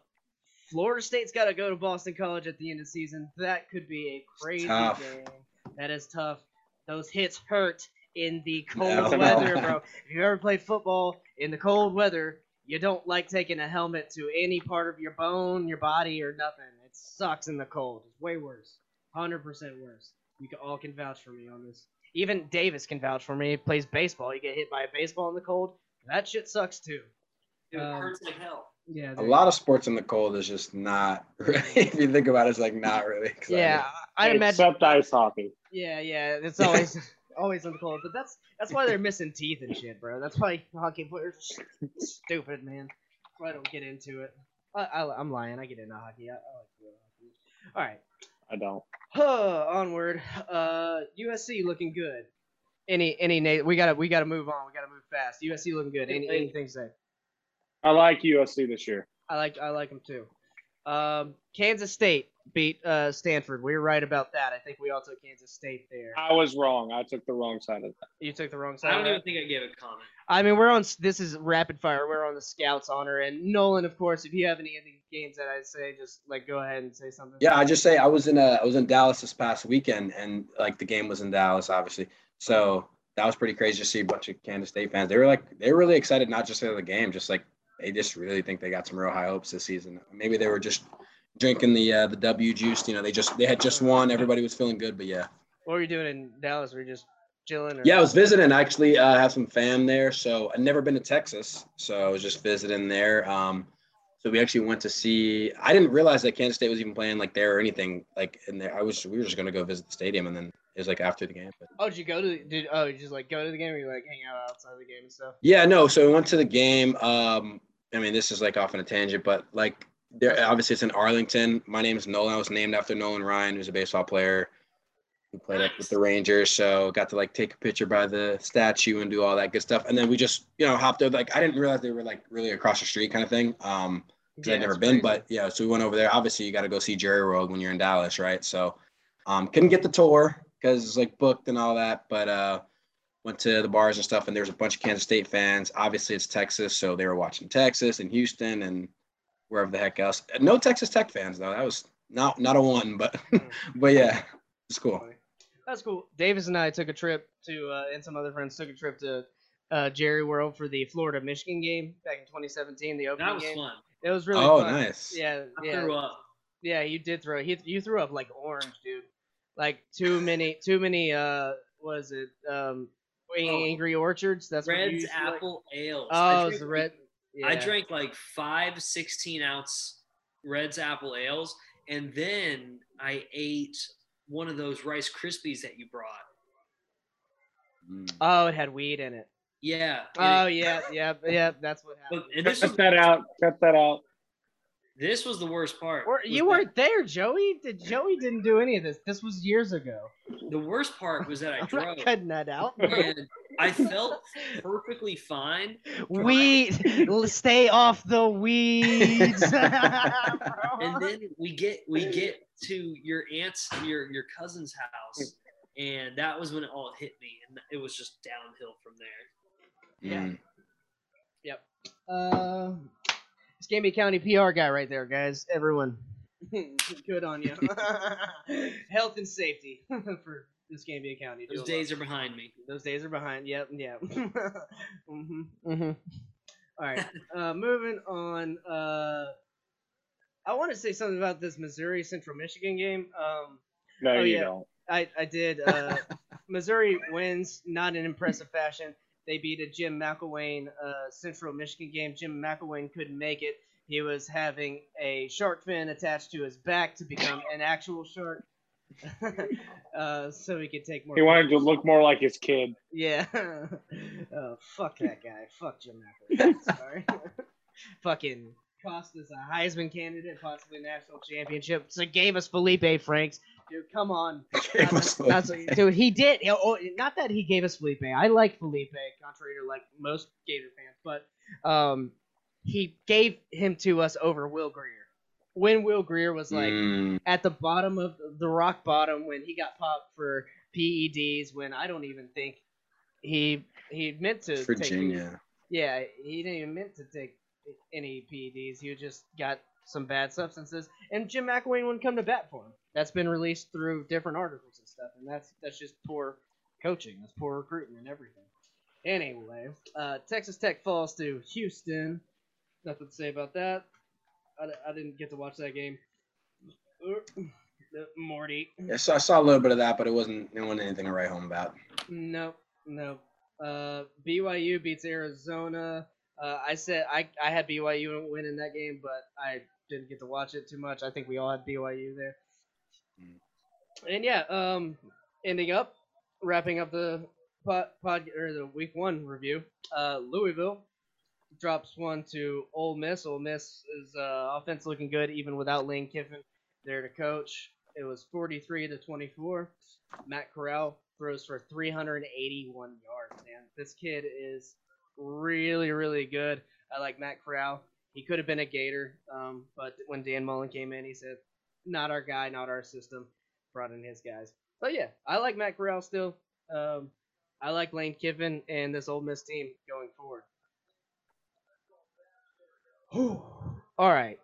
Florida State's gotta go to Boston College at the end of the season. That could be a crazy tough. game. That is tough. Those hits hurt in the cold No. weather, bro. If you ever played football in the cold weather, you don't like taking a helmet to any part of your bone, your body, or nothing. It sucks in the cold. It's way worse. 100% worse. You can, all can vouch for me on this. Even Davis can vouch for me. He plays baseball. You get hit by a baseball in the cold. That shit sucks too. Dude, it Um, hurts like hell. Yeah. A lot of sports in the cold is just not. Really, if you think about it, it's like not really. exciting. Yeah, I imagine. Except ice hockey. Yeah, yeah. It's always always in the cold. But that's that's why they're missing teeth and shit, bro. That's why hockey players are stupid, man. I don't get into it. I, I, I'm lying. I get into hockey. I, I like hockey. All right. I don't. Huh, onward. Uh, USC looking good. Any any we gotta we gotta move on. We gotta move fast. USC looking good. Any anything to say? I like USC this year. I like I like them too. Um, Kansas State beat uh, Stanford. We were right about that. I think we all took Kansas State there. I was wrong. I took the wrong side of that. You took the wrong side. I don't that? even think I gave a comment. I mean, we're on. This is rapid fire. We're on the Scouts honor, and Nolan, of course. If you have any of these games that I say, just like go ahead and say something. Yeah, I just say I was in a I was in Dallas this past weekend, and like the game was in Dallas, obviously. So that was pretty crazy to see a bunch of Kansas State fans. They were like they were really excited, not just for the game, just like they just really think they got some real high hopes this season. Maybe they were just drinking the uh, the W juice. You know, they just they had just won. Everybody was feeling good, but yeah. What were you doing in Dallas? Were you just chilling? Or? Yeah, I was visiting. I actually uh, have some fam there, so I've never been to Texas, so I was just visiting there. Um, So we actually went to see. I didn't realize that Kansas State was even playing like there or anything like in there. I was we were just gonna go visit the stadium, and then it was like after the game. But Oh, did you go to? Did oh, you just like go to the game or you like hang out outside the game and stuff? yeah, no. So we went to the game. Um, I mean, this is like off on a tangent, but like there, obviously it's in Arlington. My name is Nolan. I was named after Nolan Ryan, who's a baseball player who played up with the Rangers. So got to like take a picture by the statue and do all that good stuff. And then we just you know hopped over. Like I didn't realize they were like really across the street kind of thing. Um, because Yeah, I'd never been. crazy. But yeah, so we went over there. Obviously, you got to go see Jerry World when you're in Dallas, right? So, um, couldn't get the tour because it's like booked and all that. But uh, went to the bars and stuff, and there was a bunch of Kansas State fans. Obviously, it's Texas, so they were watching Texas and Houston and wherever the heck else. No Texas Tech fans though. That was not not a one, but but yeah, it's cool. That's cool. Davis and I took a trip to, uh, and some other friends took a trip to uh, Jerry World for the Florida Michigan game back in 2017. The opening That was game. fun. It was really Oh, fun. nice. Yeah, I yeah, threw up. yeah. You did throw. He, you threw up like orange, dude. Like too many, too many. Uh, was it um, Angry Orchards? That's what you Red's like? apple ales. Oh, I it was the red. I drank like five 16 ounce Red's apple ales, and then I ate one of those Rice Krispies that you brought. Mm. Oh, it had weed in it. Yeah. Oh it- yeah, yeah, yeah. That's what happened. But, and this was, Cut that out. Cut that out. This was the worst part. Or, you that- weren't there, Joey. Did Joey didn't do any of this? This was years ago. The worst part was that I I'm drove. not cutting that out. and I felt perfectly fine. Weed, stay off the weeds. and then we get we get to your aunt's your your cousin's house and that was when it all hit me and it was just downhill from there Yeah. Mm. Yep. Uh, Escambia County PR guy right there, guys. Everyone, good on you. Health and safety for Escambia County. those days are behind me Those days are behind. Yep. Yeah. hmm hmm All right. Uh, moving on. Uh, I want to say something about this Missouri Central Michigan game. Um, No, Oh, you yeah. don't. I, I did. Uh, Missouri wins, not in impressive fashion. They beat a Jim McElwain uh, Central Michigan game. Jim McElwain couldn't make it. He was having a shark fin attached to his back to become an actual shark, uh, so he could take more. He wanted to look more like his kid. Yeah. oh, fuck that guy. Fuck Jim McElwain. Sorry. Fucking cost us a Heisman candidate, possibly national championship. So gave us Felipe Franks. Dude, come on. Gave That's- dude, he did. Oh, not that he gave us Felipe. I like Felipe, contrary to like most Gator fans, but um, he gave him to us over Will Grier. When Will Grier was like Mm. at the bottom of the rock bottom, when he got popped for PEDs, when I don't even think he he meant to take Virginia. yeah, he didn't even meant to take any PEDs. He just got some bad substances, and Jim McElwain wouldn't come to bat for him. That's been released through different articles and stuff, and that's that's just poor coaching. That's poor recruiting and everything. Anyway, uh, Texas Tech falls to Houston. Nothing to say about that. I, I didn't get to watch that game. Morty. Yeah, so I saw a little bit of that, but it wasn't it wasn't anything to write home about. Nope, nope. Uh, BYU beats Arizona. Uh, I said I, I had BYU winning that game, but I didn't get to watch it too much. I think we all had BYU there. And yeah, um, ending up wrapping up the pod, pod or the week one review. Uh, Louisville drops one to Ole Miss. Ole Miss is uh, offense looking good even without Lane Kiffin there to coach. It was 43 to 24. Matt Corral throws for 381 yards. Man, this kid is really, really good. I like Matt Corral. He could have been a Gator, um, but when Dan Mullen came in, he said, "Not our guy, not our system." Brought in his guys. But yeah, I like Matt Corral still. Um, I like Lane Kiffin and this Ole Miss team going forward. All right.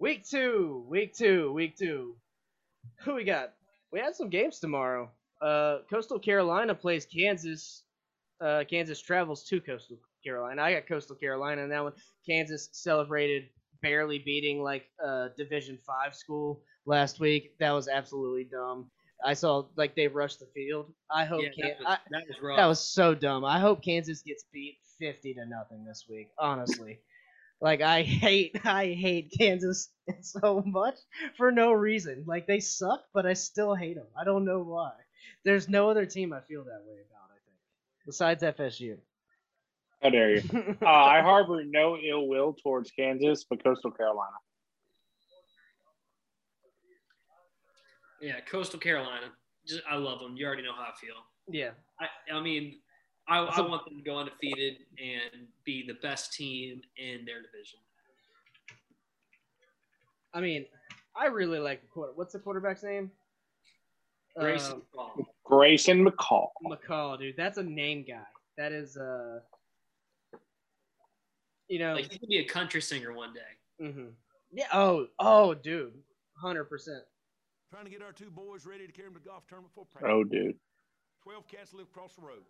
Week two, week two, week two. Who we got? We had some games tomorrow. Uh, Coastal Carolina plays Kansas. Uh, Kansas travels to Coastal Carolina. I got Coastal Carolina in that one. Kansas celebrated barely beating like a Division Five school last week. That was absolutely dumb. I saw like they rushed the field. I hope Yeah, Kan- that was, that was rough. that was so dumb. I hope Kansas gets beat fifty to nothing this week. Honestly, like I hate I hate Kansas so much for no reason. Like they suck, but I still hate them. I don't know why. There's no other team I feel that way about. I think besides FSU. How dare you? Uh, I harbor no ill will towards Kansas, but Coastal Carolina. yeah, Coastal Carolina. Just I love them. You already know how I feel. yeah, I, I mean, I, I want them to go undefeated and be the best team in their division. I mean, I really like the quarter. What's the quarterback's name? Grayson Um, McCall. Grayson McCall. McCall, dude. That's a name guy. That is uh you know Like he could be a country singer one day. hmm Yeah, oh oh dude. Hundred percent. Trying to get our two boys ready to carry them to golf tournament for practice. Oh, dude. 12 cats live across the road.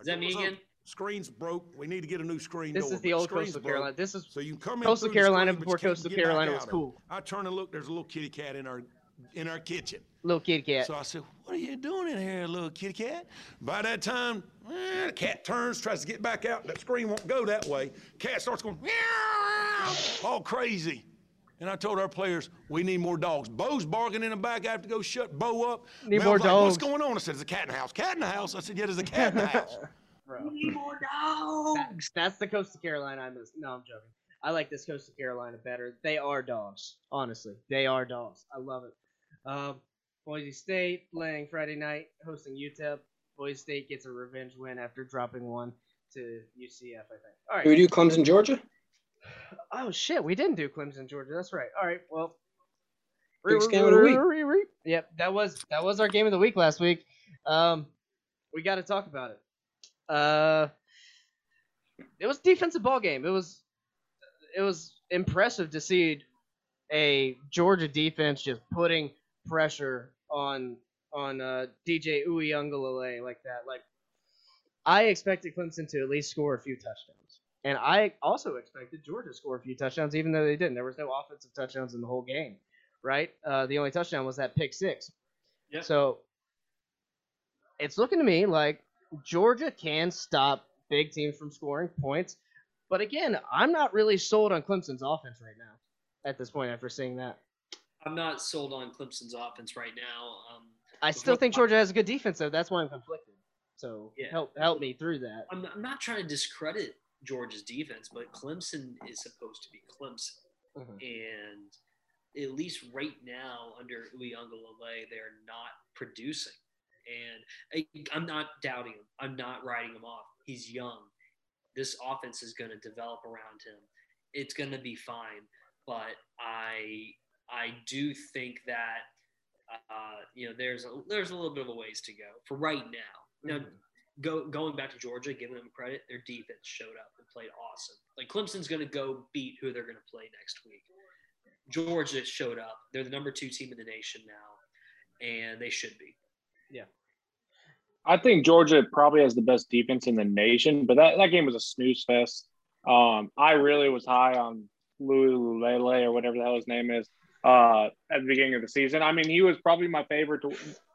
Is that me again? Screen's broke. We need to get a new screen This door, is the old Coastal broke. Carolina. This is So you can come in Coastal through Carolina screen, before Coastal Carolina was cool. I turn and look. There's a little kitty cat in our in our kitchen. little kitty cat. So I said, "What are you doing in here, little kitty cat?" By that time, eh, the cat turns, tries to get back out. That screen won't go that way. Cat starts going meow, all crazy. And I told our players, we need more dogs. Bo's barking in the back. I have to go shut Bo up. Need Mel's more like, What's going on? I said, "There's a cat in the house." Cat in the house. I said, "Yeah, there's a cat in the house." Bro. more That- that's the coast of Carolina I miss. No, I'm joking. I like this coast of Carolina better. They are dogs. Honestly, they are dogs. I love it. Um, Boise State playing Friday night, hosting UTEP. Boise State gets a revenge win after dropping one to UCF. I think. All right. Do we do Clemson, Georgia? Oh shit, we didn't do Clemson, Georgia. That's right. All right. Well. Biggest game of the week. Yep, that was that was our game of the week last week. Um, we got to talk about it. Uh, it was a defensive ball game. It was it was impressive to see a Georgia defense just putting pressure on on uh, DJ Uiagalelei like that. Like I expected Clemson to at least score a few touchdowns, and I also expected Georgia to score a few touchdowns, even though they didn't. There was no offensive touchdowns in the whole game, right? Uh, the only touchdown was that pick six. Yeah. So it's looking to me like Georgia can stop big teams from scoring points. But again, I'm not really sold on Clemson's offense right now at this point after seeing that. I'm not sold on Clemson's offense right now. Um, I still think Georgia has a good defense, though. That's why I'm conflicted. So Yeah. help help me through that. I'm, I'm not trying to discredit Georgia's defense, but Clemson is supposed to be Clemson. Mhm. And at least right now, under Uiagalelei, they're not producing. And I, I'm not doubting him. I'm not writing him off. He's young. This offense is going to develop around him. It's going to be fine. But I I do think that uh, you know there's a there's a little bit of a ways to go for right now. Now, Mhm. go going back to Georgia, giving them credit, their defense showed up and played awesome. Like Clemson's going to go beat who they're going to play next week. Georgia showed up. They're the number two team in the nation now, and they should be. Yeah. I think Georgia probably has the best defense in the nation, but that, that game was a snooze fest. Um, I really was high on Louis Lele or whatever the hell his name is uh, at the beginning of the season. I mean, he was probably my favorite to,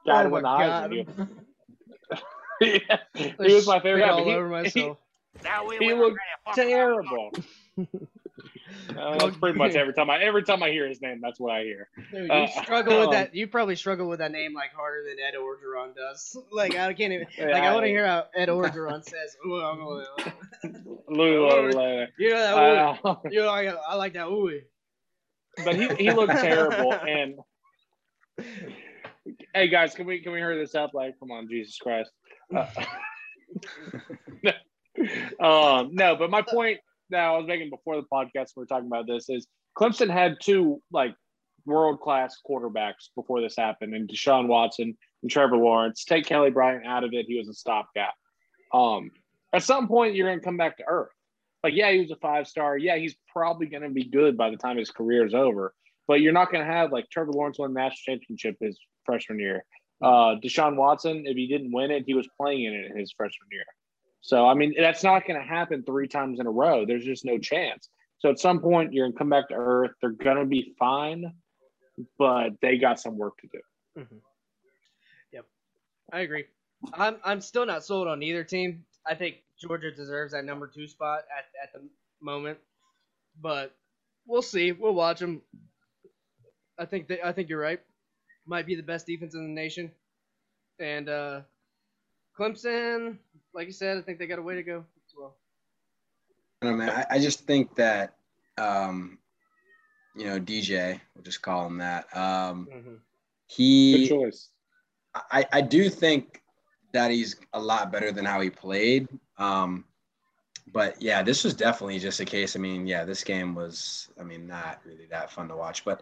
guy Oh to win the Heisman. God. He, he was my favorite Spit guy. all but he- over myself. He, he looked terrible. Uh, that's pretty much every time I every time I hear his name, that's what I hear. Dude, you Uh, struggle with um, that. You probably struggle with that name like harder than Ed Orgeron does. Like I can't even. Yeah, like I want to hear how Ed Orgeron says. Ooh, I'm gonna, Louis Lele. you know that. Ooh. Uh, you know, I, I like that. Ooh. But he, he looked terrible. And hey guys can we can we hurry this up? Like come on jesus christ. Uh, um no but my point that i was making before the podcast we were talking about this is clemson had two like world class quarterbacks before this happened and deshaun watson and trevor lawrence. Take kelly bryant out of it. He was a stopgap. Um at some point you're going to come back to earth like yeah he was a five star yeah he's probably going to be good by the time his career is over but you're not going to have like Trevor Lawrence won national championship his freshman year. Uh, Deshaun Watson, if he didn't win it, he was playing in it his freshman year. So I mean, that's not going to happen three times in a row. There's just no chance. So at some point, you're going to come back to earth. They're going to be fine, but they got some work to do. Yep. I agree. I'm I'm still not sold on either team. I think Georgia deserves that number two spot at, at the moment, but we'll see. We'll watch them. I think they, I think you're right. Might be the best defense in the nation, and uh, Clemson, like you said, I think they got a way to go as well. I don't know, man. I, I just think that, um, you know, DJ, we'll just call him that. Um, Mm-hmm. he, Good choice. I, I do think that he's a lot better than how he played. Um, but yeah, this was definitely just a case. I mean, yeah, this game was, I mean, not really that fun to watch, but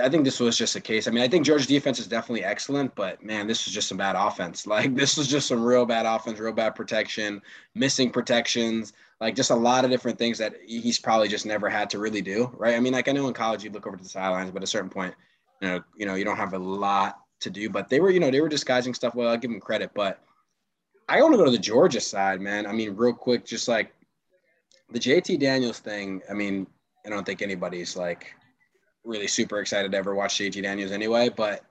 I think this was just a case. I mean, I think Georgia's defense is definitely excellent, but man, this was just some bad offense. Like this was just some real bad offense, real bad protection, missing protections, like just a lot of different things that he's probably just never had to really do, right? I mean, like I know in college you look over to the sidelines, but at a certain point, you know, you know, you don't have a lot to do. But they were, you know, they were disguising stuff well. I'll give them credit, but I want to go to the Georgia side, man. I mean, real quick, just like the JT Daniels thing. I mean, I don't think anybody's like really super excited to ever watch JT Daniels anyway, but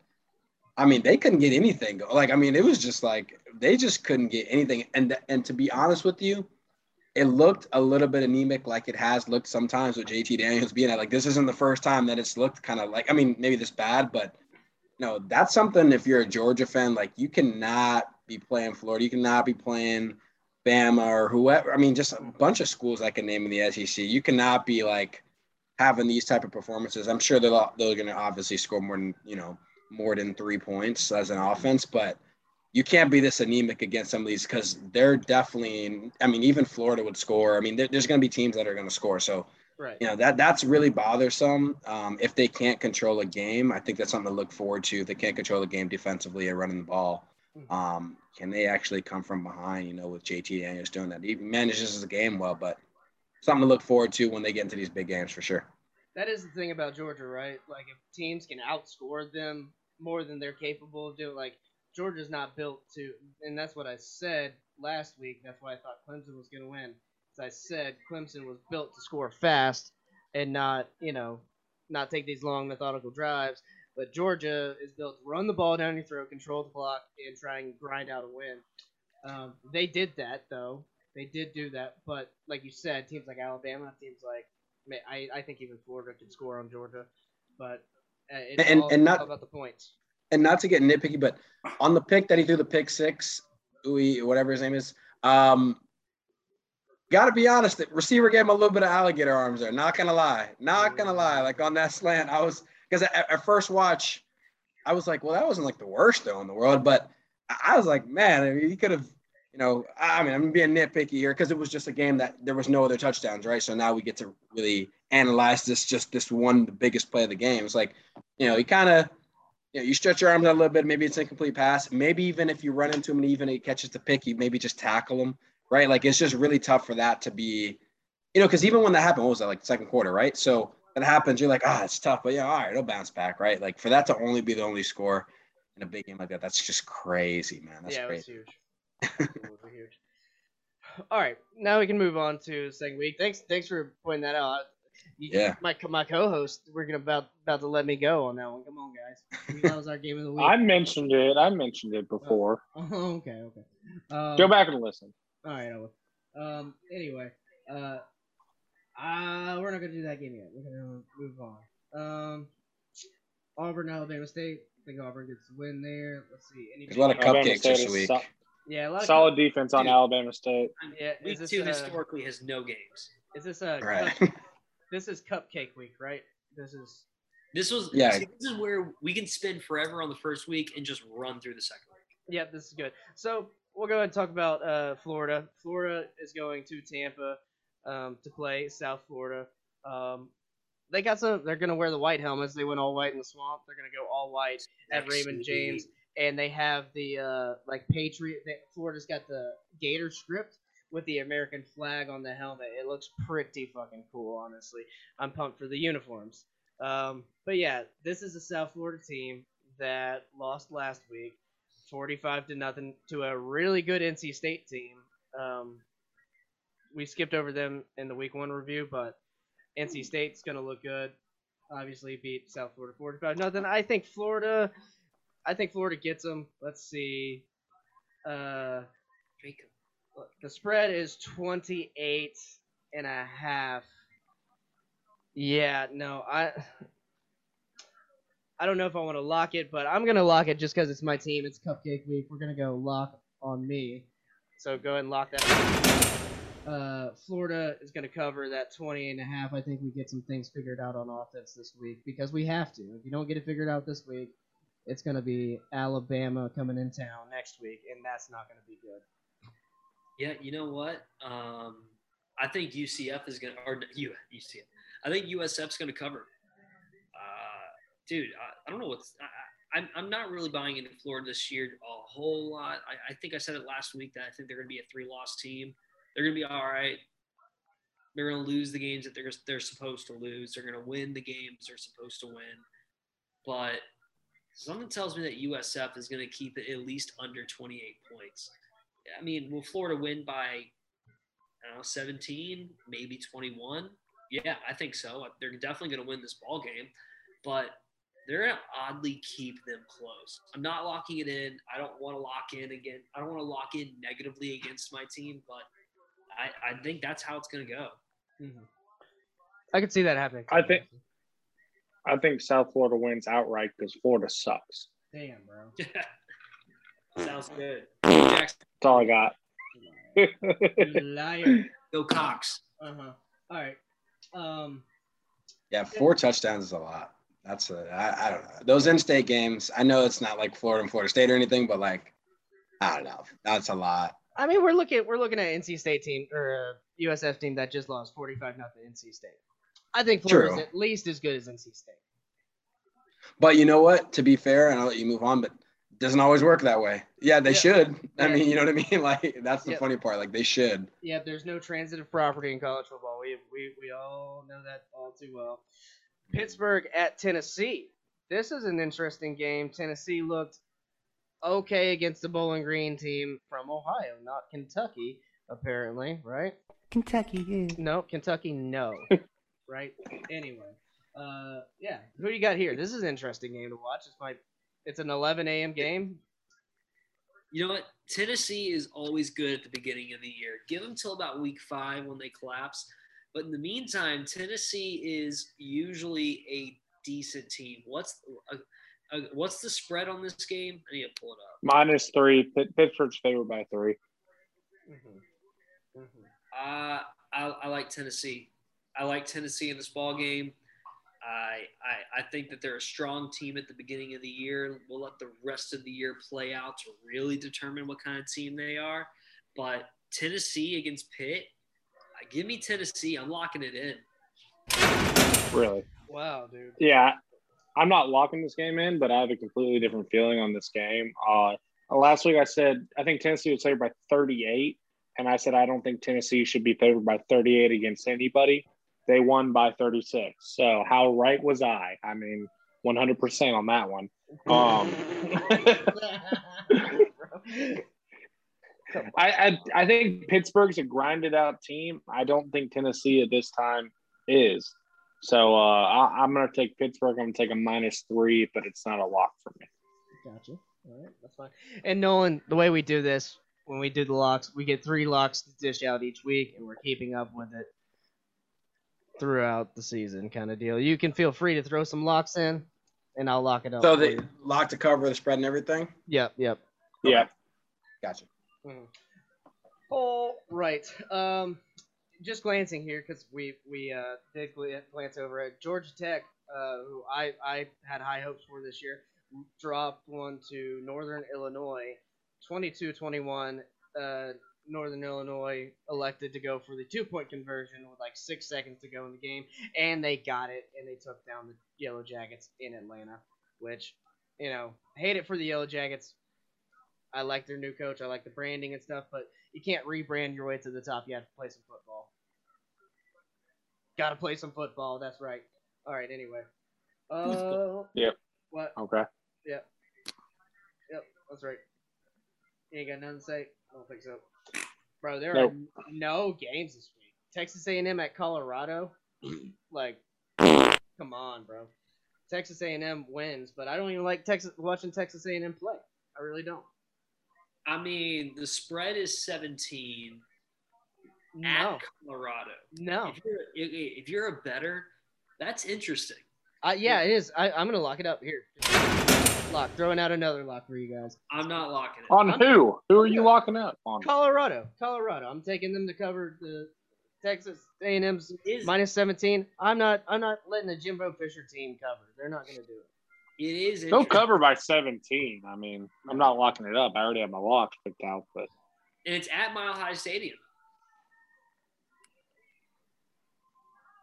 I mean, they couldn't get anything. Like, I mean, it was just like they just couldn't get anything. And and to be honest with you, it looked a little bit anemic, like it has looked sometimes with JT Daniels being at. Like, this isn't the first time that it's looked kind of like. I mean, maybe this bad, but no, that's something. If you're a Georgia fan, like you cannot be playing Florida, you cannot be playing Bama or whoever. I mean, just a bunch of schools I can name in the SEC. You cannot be like having these type of performances. I'm sure they're they're going to obviously score more than you know more than three points as an offense, but you can't be this anemic against some of these because they're definitely. I mean, even Florida would score. I mean, there, there's going to be teams that are going to score. So Right. you know that that's really bothersome. Um, if they can't control a game, I think that's something to look forward to. If they can't control the game defensively and running the ball, um, can they actually come from behind? You know, with JT Daniels doing that, he manages the game well, but something to look forward to when they get into these big games for sure. That is the thing about Georgia, right? Like if teams can outscore them more than they're capable of doing, like Georgia's not built to, and that's what I said last week. That's why I thought Clemson was going to win. As I said, Clemson was built to score fast and not, you know, not take these long methodical drives. But Georgia is built to run the ball down your throat, control the clock, and try and grind out a win. Um, they did that though. They did do that, but like you said, teams like Alabama, teams like I, I think even Florida could score on Georgia, but uh, it's And- all, and not- all about the points. And not to get nitpicky, but on the pick that he threw the pick six, Uwe, whatever his name is, um, got to be honest, the receiver gave him a little bit of alligator arms there. Not gonna lie, not gonna lie. Like on that slant, I was because at, at first watch, I was like, well, that wasn't like the worst though in the world, but I was like, man, I mean, he could have, you know, I mean, I'm being nitpicky here because it was just a game that there was no other touchdowns, right? So now we get to really analyze this, just this one, the biggest play of the game. It's like, you know, he kind of, you know, you stretch your arms out a little bit. Maybe it's an incomplete pass. Maybe even if you run into him and even he catches the pick, you maybe just tackle him, right? Like it's just really tough for that to be, you know, because even when that happened, what was that like second quarter, right? So that happens, you're like, ah, it's tough, but yeah, all right, it'll bounce back, right? Like for that to only be the only score in a big game like that, that's just crazy, man. That's yeah, it was crazy. huge. It was huge. All right, now we can move on to the second week. Thanks, thanks for pointing that out. You, Yeah. my my co-host, we're gonna about about to let me go on that one. Come on, guys. That was our game of the week. I mentioned it. I mentioned it before. Oh, okay, okay. Um, Go back and listen. All right, I will. Um. Anyway, uh, uh, we're not gonna do that game yet. We're gonna move on. Um, Auburn, Alabama State. I think Auburn gets the win there. Let's see. Any There's a lot of Alabama cupcakes State this week. so- yeah, a lot of solid defense on Dude. Alabama State. Yeah, Week is this, two uh, historically has no games. Is this a Right. cup- this is cupcake week, right? This is This was Yeah. see, this is where we can spend forever on the first week and just run through the second week. yeah, this is good. So we'll go ahead and talk about uh, Florida. Florida is going to Tampa um, to play South Florida. Um, they got some. They're gonna wear the white helmets. They went all white in the swamp. They're gonna go all white at Raymond James, and they have the uh, like Patriot. They, Florida's got the Gator script with the American flag on the helmet. It looks pretty fucking cool, honestly. I'm pumped for the uniforms. Um, but yeah, this is a South Florida team that lost last week, 45 to nothing, to a really good NC State team. Um, we skipped over them in the week one review, but NC State's gonna look good. Obviously, beat South Florida 45 nothing. I think Florida I think Florida gets them. Let's see. Uh, the spread is 28 and a half. Yeah, no, I I don't know if I want to lock it, but I'm gonna lock it just because it's my team. It's Cupcake Week. We're gonna go lock on me. So go ahead and lock that. Uh, Florida is gonna cover that 28 and a half. I think we get some things figured out on offense this week because we have to. If you don't get it figured out this week, it's gonna be Alabama coming in town next week, and that's not gonna be good. Yeah, you know what? Um, I think UCF is gonna or U UCF. I think USF's gonna cover. Dude, I, I don't know what's. I, I, I'm I'm not really buying into Florida this year a whole lot. I, I think I said it last week that I think they're gonna be a three loss team. They're gonna be all right. They're gonna lose the games that they're they're supposed to lose. They're gonna win the games they're supposed to win. But something tells me that USF is gonna keep it at least under 28 points. I mean, will Florida win by I know, 17, maybe 21? Yeah, I think so. They're definitely going to win this ball game, but they're going to oddly keep them close. I'm not locking it in. I don't want to lock in again. I don't want to lock in negatively against my team, but I, I think that's how it's going to go. I could see that happening. I think I think South Florida wins outright because Florida sucks. Damn, bro. Sounds good. Jackson, That's all I got. Liar. go Cox. Uh huh. All right. Um. Yeah, four touchdowns is a lot. That's a I, I don't know. Those in-state games, I know it's not like Florida and Florida State or anything, but like I don't know. That's a lot. I mean, we're looking we're looking at NC State team or uh, USF team that just lost 45 nothing NC State. I think Florida's True. at least as good as NC State. But you know what? To be fair, and I'll let you move on, but it doesn't always work that way. Yeah, they should. I Yeah. mean, you know what I mean? Like that's the funny part. Like they should. Yeah, there's no transitive property in college football. We we we all know that all too well. Pittsburgh at Tennessee. This is an interesting game. Tennessee looked okay against the Bowling Green team from Ohio, not Kentucky, apparently, right? Kentucky, yeah. No, Kentucky, no. right? Anyway, uh, yeah. Who do you got here? This is an interesting game to watch. It's my, it's an 11 a.m. game. You know what? Tennessee is always good at the beginning of the year. Give them till about week five when they collapse. But in the meantime, Tennessee is usually a decent team. What's uh, uh, what's the spread on this game? I need to pull it up. Minus three. Pitt- Pittsburgh's favored by three. Uh, I, I like Tennessee. I like Tennessee in this ball game. I, I I think that they're a strong team at the beginning of the year. We'll let the rest of the year play out to really determine what kind of team they are. But Tennessee against Pitt, give me Tennessee. I'm locking it in. Really? Wow, dude. Yeah, I'm not locking this game in, but I have a completely different feeling on this game. Uh, last week I said I think Tennessee was favored by 38, and I said I don't think Tennessee should be favored by 38 against anybody. They won by 36. So how right was I? I mean, 100% on that one. Um, I, I I think Pittsburgh's a grinded out team. I don't think Tennessee at this time is. So uh, I, I'm going to take Pittsburgh. I'm going to take a minus three, but it's not a lock for me. Gotcha. All right, that's fine. And Nolan, the way we do this, when we do the locks, we get three locks to dish out each week, and we're keeping up with it throughout the season, kind of deal. You can feel free to throw some locks in, and I'll lock it up. So for they lock to cover the spread and everything. Yep, yep. Yeah. Gotcha. All right. Um, just glancing here because we we uh, did gl- glance over at Georgia Tech, uh, who I I had high hopes for this year, dropped one to Northern Illinois, 22-21. Uh, Northern Illinois elected to go for the two point conversion with like six seconds to go in the game, and they got it, and they took down the Yellow Jackets in Atlanta, which you know hate it for the Yellow Jackets. I like their new coach. I like the branding and stuff, but you can't rebrand your way to the top. You have to play some football. Got to play some football. That's right. All right. Anyway. Uh, Yep. what? Okay. Yep. Yep. That's right. You ain't got nothing to say. I don't think so. Bro, there Nope. are no games this week. Texas A&M at Colorado. like, come on, bro. Texas A&M wins, but I don't even like Texas watching Texas A&M play. I really don't. I mean, the spread is 17 No, at Colorado. no. If you're if if you're a better, that's interesting. Uh, yeah, it is. I, I'm gonna lock it up here. Lock. Throwing out another lock for you guys. I'm not locking it. On I'm- who? Who are you locking up on? Colorado. Colorado. I'm taking them to cover the Texas A&M's Is- minus 17. I'm not. I'm not letting the Jimbo Fisher team cover. They're not gonna do it. It is. They'll interesting. cover by 17. I mean, I'm not locking it up. I already have my locks picked out, but and it's at Mile High Stadium.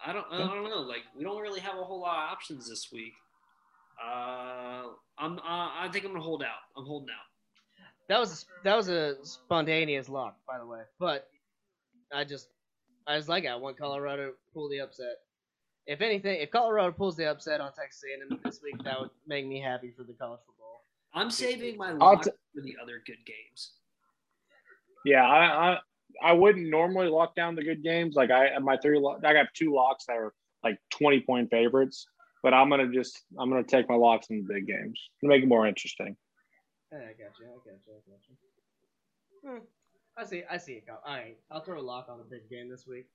I don't, I don't know. Like we don't really have a whole lot of options this week. Uh, I'm, uh, I think I'm gonna hold out. I'm holding out. That was that was a spontaneous lock, by the way. But I just I just like it. I want Colorado to pull the upset. If anything, if Colorado pulls the upset on Texas A&M this week, that would make me happy for the college football. I'm saving my I'll lock t- for the other good games. yeah, I, I I wouldn't normally lock down the good games. Like I my three, lo- I got two locks that are like 20 point favorites, but I'm gonna just I'm gonna take my locks in the big games to make it more interesting. Yeah, I got you. I got you. I got you. Hmm. I see. I see it. All right, I'll throw a lock on a big game this week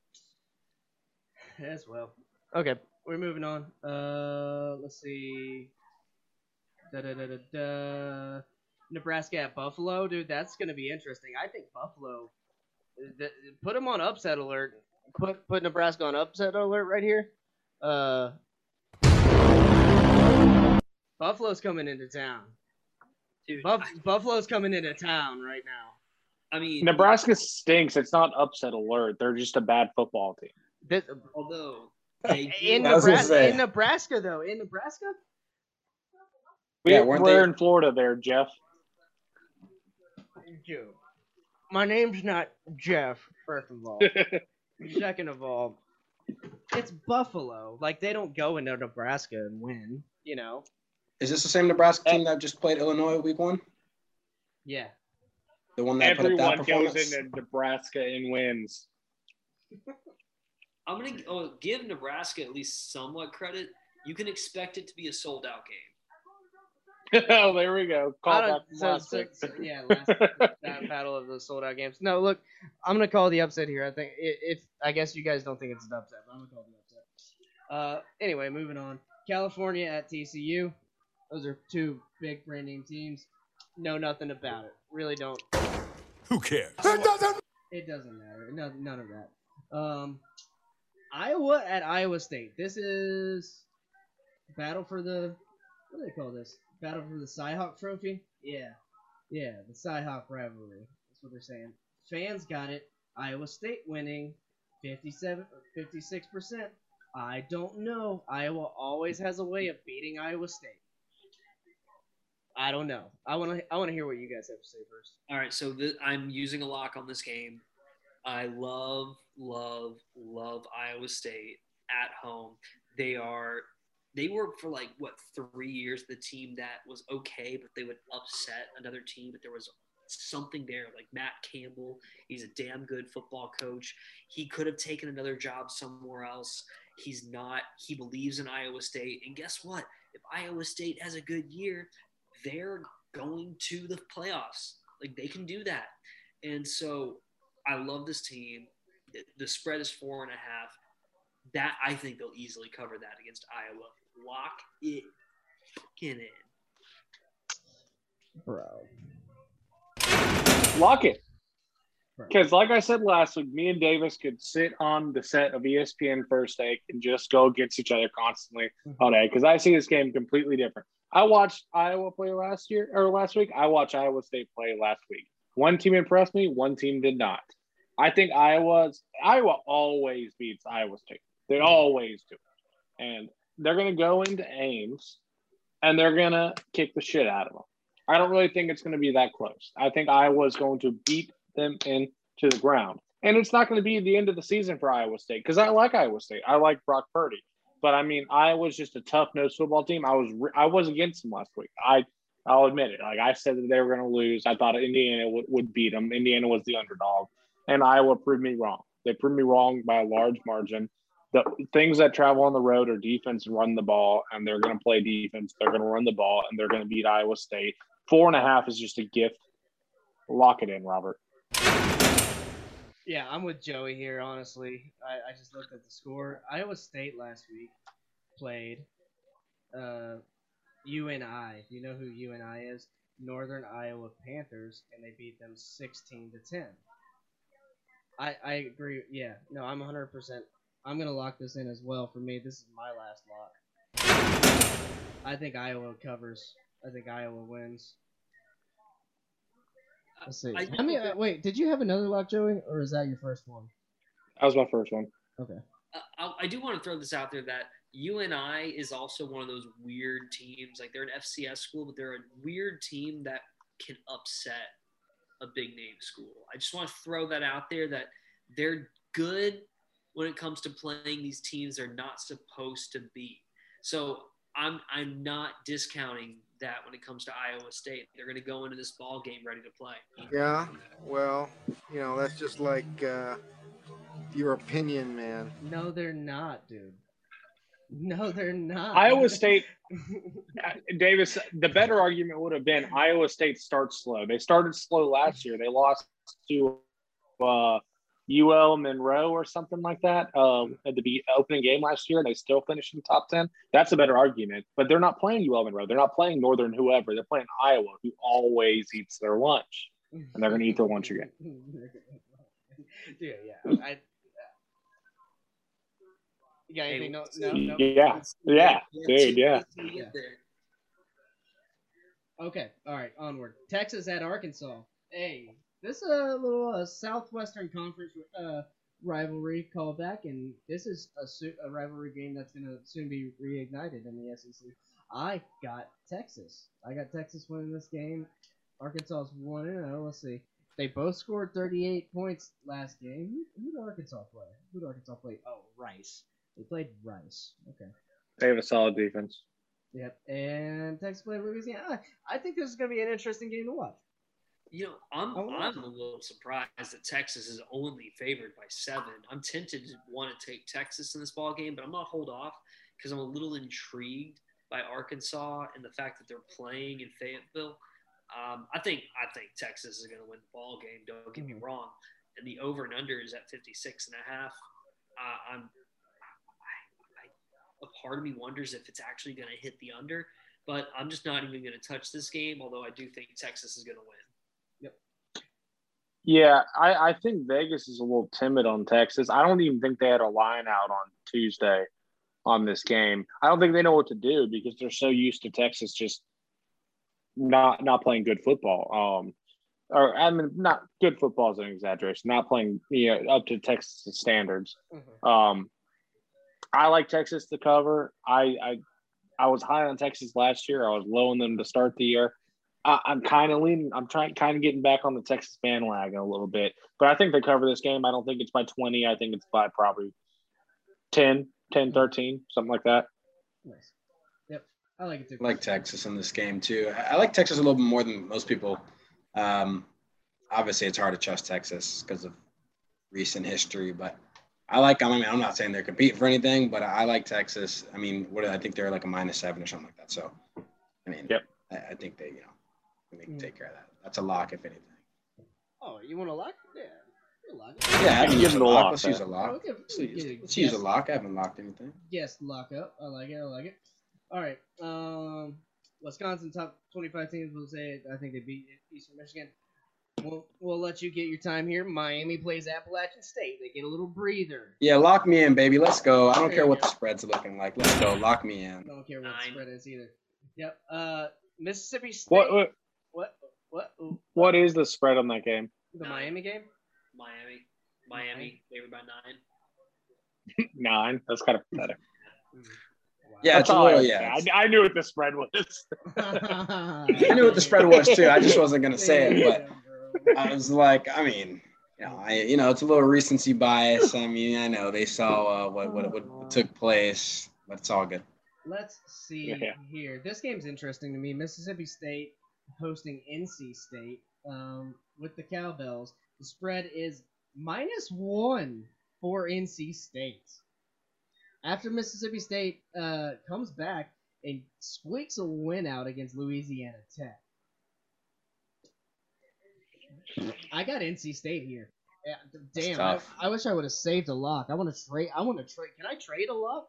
as well. Okay, we're moving on. Uh, let's see. Da da da da da. Nebraska at Buffalo, dude. That's gonna be interesting. I think Buffalo. th- Put them on upset alert. Put put Nebraska on upset alert right here. Uh, Buffalo's coming into town. Dude, Buff- I, Buffalo's coming into town right now. I mean, Nebraska stinks. It's not upset alert. They're just a bad football team. This, Although they do- in I was gonna Nebraska, in Nebraska though, in Nebraska, We, Yeah, weren't we're they- in Florida there, Jeff. Joe. My name's not Jeff. First of all, second of all, it's Buffalo. Like they don't go into Nebraska and win. You know? Is this the same Nebraska team eh. that just played Illinois week one? Yeah. The one that put up that Everyone goes into Nebraska and wins. I'm gonna oh, give Nebraska at least somewhat credit. You can expect it to be a sold out game. oh, there we go. Call don't- back so- last so- week. so- yeah, last, that battle of the sold out games. No, look, I'm gonna call the upset here. I think i- if I guess you guys don't think it's an upset, but I'm gonna call the upset. Uh, anyway, moving on. California at TCU. Those are two big brand name teams. Know nothing about it. Really don't. Who cares? It doesn't matter. No, none of that. Um, Iowa at Iowa State. This is battle for the what do they call this? Battle for the Cyhawk Trophy. Yeah, yeah, the Cyhawk rivalry. That's what they're saying. Fans got it. Iowa State winning, 57, 56 percent. I don't know. Iowa always has a way of beating Iowa State. I don't know. I want to. I want to hear what you guys have to say first. All right, so th- I'm using a lock on this game. I love, love, love Iowa State at home. They are, they were for like what three years the team that was okay, but they would upset another team. But there was something there, like Matt Campbell. He's a damn good football coach. He could have taken another job somewhere else. He's not. He believes in Iowa State, and guess what? If Iowa State has a good year, they're going to the playoffs. Like they can do that. And so I love this team. The- The spread is four and a half. That I think they'll easily cover that against Iowa. Lock it fucking in. Bro. Lock it. Because, like I said last week, me and Davis could sit on the set of ESPN First Take and just go against each other constantly mm-hmm. all day. Because I see this game completely different. I watched Iowa play last year or last week. I watched Iowa State play last week. One team impressed me. One team did not. I think Iowa's Iowa always beats Iowa State. They mm-hmm. always do, and they're going to go into Ames, and they're going to kick the shit out of them. I don't really think it's going to be that close. I think Iowa's going to beat them into the ground. And it's not going to be the end of the season for Iowa State because I like Iowa State. I like Brock Purdy. But I mean, Iowa's just a tough nosed football team. I was re- I was against them last week. I I'll admit it. Like I said that they were going to lose. I thought Indiana would, would beat them. Indiana was the underdog, and Iowa proved me wrong. They proved me wrong by a large margin. the things that travel on the road are defense run the ball, and they're going to play defense. They're going to run the ball, and they're going to beat Iowa State. Four and a half is just a gift. Lock it in, Robert. Yeah, I'm with Joey here. Honestly, I, I just looked at the score. Iowa State last week played uh, UNI. Do you know who UNI is? Northern Iowa Panthers, and they beat them 16 to 10. I I agree. Yeah, no, I'm 100. percent I'm gonna lock this in as well. For me, this is my last lock. I think Iowa covers. I think Iowa wins. Let's see. I- I mean, uh, wait, did you have another lock, Joey, or is that your first one? That was my first one. Okay. Uh, I, I do want to throw this out there that UNI is also one of those weird teams. Like they're an FCS school, but they're a weird team that can upset a big name school. I just want to throw that out there that they're good when it comes to playing these teams they're not supposed to be. So I'm I'm not discounting that when it comes to Iowa State. They're going to go into this ball game ready to play. Yeah, well, you know, that's just like uh, your opinion, man. No, they're not, dude. No, they're not. Iowa State, uh, Davis. The better argument would have been Iowa State starts slow. They started slow last year. They lost to uh, UL Monroe or something like that um, at the be- opening game last year. and They still finished in the top ten. That's a better argument. But they're not playing UL Monroe. They're not playing Northern whoever. They're playing Iowa, who always eats their lunch, and they're going to eat their lunch again. Dude, yeah. I, you got anything? No, no, no. Yeah, yeah, dude, yeah. Yeah. Okay, all right, onward. Texas at Arkansas. Hey, this is a little uh, Southwestern Conference uh, rivalry callback, and this is a, su- a rivalry game that's going to soon be reignited in the SEC. I got Texas. I got Texas winning this game. Arkansas's 1 0. Let's see. They both scored 38 points last game. Who, who did Arkansas play? Who did Arkansas play? Oh, Rice. They played Rice. Okay. They have a solid defense. Yep. And Texas played Louisiana. I, I think this is going to be an interesting game to watch. You know, I'm Oh. I'm a little surprised that Texas is only favored by seven. I'm tempted to want to take Texas in this ball game, but I'm gonna hold off because I'm a little intrigued by Arkansas and the fact that they're playing in Fayetteville. Um, I think I think Texas is gonna win the ball game. Don't get me wrong. And the over and under is at 56 and a half. Uh, I'm I, I, a part of me wonders if it's actually gonna hit the under. But I'm just not even going to touch this game, although I do think Texas is going to win. Yep. Yeah, I, I think Vegas is a little timid on Texas. I don't even think they had a line out on Tuesday on this game. I don't think they know what to do because they're so used to Texas just not not playing good football. Um, or I mean, not good football is an exaggeration. Not playing you know up to Texas standards. Um, I like Texas to cover. I I I was high on Texas last year. I was low on them to start the year. I, I'm kind of leaning. I'm trying, kind of getting back on the Texas bandwagon a little bit. But I think they cover this game. I don't think it's by 20. I think it's by probably 10, 10, 13, something like that. Nice. Yep. I like it too. I like Texas in this game too. I I like Texas a little bit more than most people. Um, obviously, it's hard to trust Texas because of recent history, but I like. I mean, I'm not saying they're competing for anything, but I like Texas. I mean, what I think they're like a minus seven or something like that. So, I mean, Yep. I, I think they, you know, they can take care of that. That's a lock, if anything. Oh, you want a lock? Yeah. we'll lock. Yeah, I can use a lock. lock, Let's use a lock. Okay, Let's use, let's use a lock. I haven't locked anything. Yes, lock up. I like it. I like it. All right. Um, Wisconsin top 25 teams will say. I think they beat Eastern Michigan. We'll, we'll let you get your time here. Miami plays Appalachian State. They get a little breather. Yeah, lock me in, baby. Let's go. I don't care what the spread's looking like. Let's go. Lock me in. I don't care what the spread is either. Yep. Uh, Mississippi State. What what What? What? Ooh, what is the spread on that game? the Miami game? Miami, Miami favored by nine. Nine. That's kind of pathetic. Yeah, That's it's all little. Yeah. I, I knew what the spread was. I knew what the spread was too. I just wasn't gonna say it, but I was like, I mean, you know, I you know, it's a little recency bias. I mean, I know they saw uh, what, what what took place, but it's all good. Let's see Yeah. here. This game's interesting to me. Mississippi State hosting NC State um, with the Cowbells. The spread is minus one for NC State. after Mississippi State uh, comes back and squeaks a win out against Louisiana Tech. I got NC State here. Yeah, damn, I. I wish I would have saved a lock. I want to trade. I want to trade. Can I trade a lock?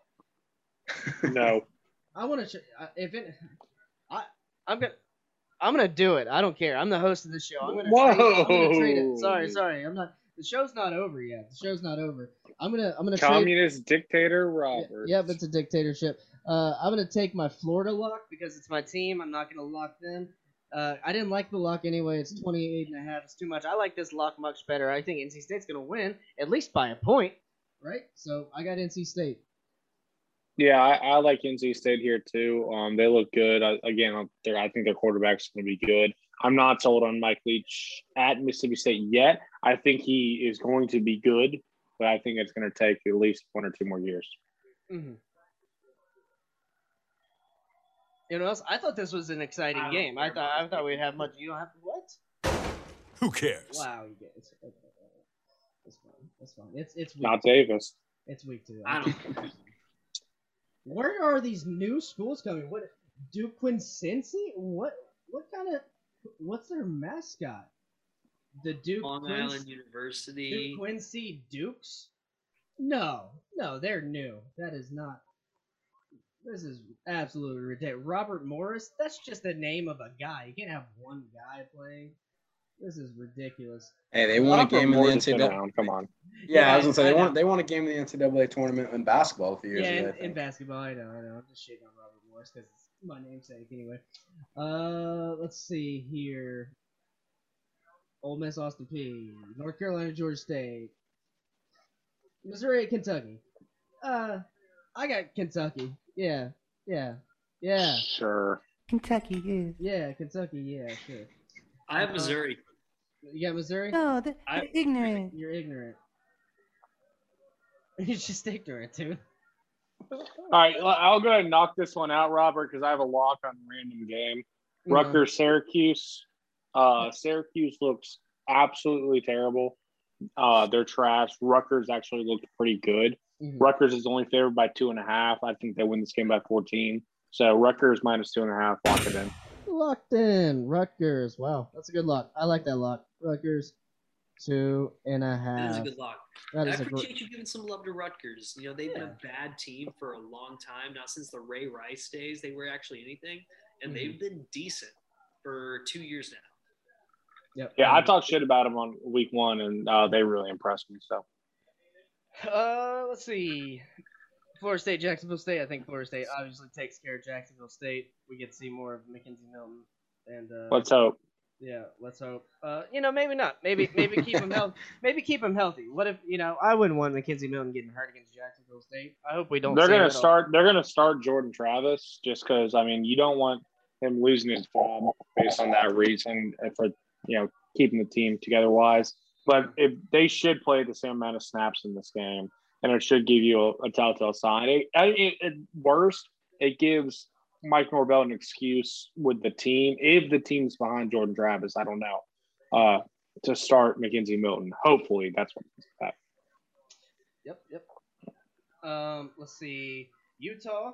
No. I want to. Tra- if it, I, I'm gonna. I'm gonna do it. I don't care. I'm the host of the show. I'm gonna. Trade, I'm gonna trade it. Sorry, sorry. I'm not. The show's not over yet. The show's not over. I'm gonna. I'm gonna trade. Communist dictator Robert. Yep, it's a dictatorship. Uh, I'm gonna take my Florida lock because it's my team. I'm not gonna lock them. Uh, I didn't like the lock anyway. It's 28 and a half. It's too much. I like this lock much better. I think NC State's gonna win at least by a point, right? So I got NC State. Yeah, I, I like NC State here too. Um, they look good. I, again, I think their quarterback's going to be good. I'm not sold on Mike Leach at Mississippi State yet. I think he is going to be good, but I think it's going to take at least one or two more years. Mm-hmm. You know. I thought this was an exciting game. I thought I thought we'd have much. You don't have what? Who cares? Wow, you get it's, okay, it's fine. It's fine. It's it's week Not two. Davis. It's week two. I don't. Where are these new schools coming? What Duke Quincy? What what kind of what's their mascot? The Duke Long Quincy, Island University. Duke Quincy Dukes? No, no, they're new. That is not. This is absolutely ridiculous. Robert Morris? That's just the name of a guy. You can't have one guy playing. This is ridiculous. Hey, they won a Robert game in the Morris has been NCAA. around. Come on. Yeah, I was gonna say I they know. won. They won a game in the NCAA tournament in basketball a few years Yeah, ago. I in, in basketball, I know, I know. I'm just shitting on Robert Morris because it's my namesake anyway. Uh, let's see here. Ole Miss, Austin Peay, North Carolina, Georgia State, Missouri, Kentucky. Uh, I got Kentucky. Yeah, yeah, yeah, Sure. Kentucky is. yeah. Kentucky. Yeah, sure. I have Missouri. You got Missouri? No, they're, I- they're ignorant. You're ignorant. You're just ignorant, dude. All right, I'll go ahead and knock this one out, Robert, because I have a lock on random game. Rutgers, Syracuse. Uh, Syracuse looks absolutely terrible. Uh, they're trash. Rutgers actually looked pretty good. Mhm. Rutgers is only favored by two and a half. I think they win this game by 14. So Rutgers minus two and a half. Lock it in. Locked in. Rutgers. Wow, that's a good lock. I like that lock. Rutgers, two and a half. That is a good lock. That I is a great. appreciate you giving some love to Rutgers. You know, they've been a bad team for a long time. Not since the Ray Rice days, they were actually anything. And Mm-hmm. they've been decent for two years now. Yep. Yeah, I talked shit about them on week one, and uh, they really impressed me. So Uh, let's see. Florida State, Jacksonville State. I think Florida State obviously takes care of Jacksonville State. We get to see more of McKenzie Milton, and uh, let's hope. yeah, let's hope. Uh, you know, maybe not. Maybe maybe keep him healthy. Maybe keep him healthy. What if you know? I wouldn't want McKenzie Milton getting hurt against Jacksonville State. I hope we don't. They're see gonna it at all. start. They're gonna start Jordan Travis just because. I mean, you don't want him losing his job based on that reason for you know keeping the team together wise. But if they should play the same amount of snaps in this game, and it should give you a, a telltale sign. It, it, at worst, it gives Mike Norvell an excuse with the team if the team's behind Jordan Travis. I don't know. Uh, to start McKenzie Milton. Hopefully, that's what. That. Yep, yep. Um, let's see. Utah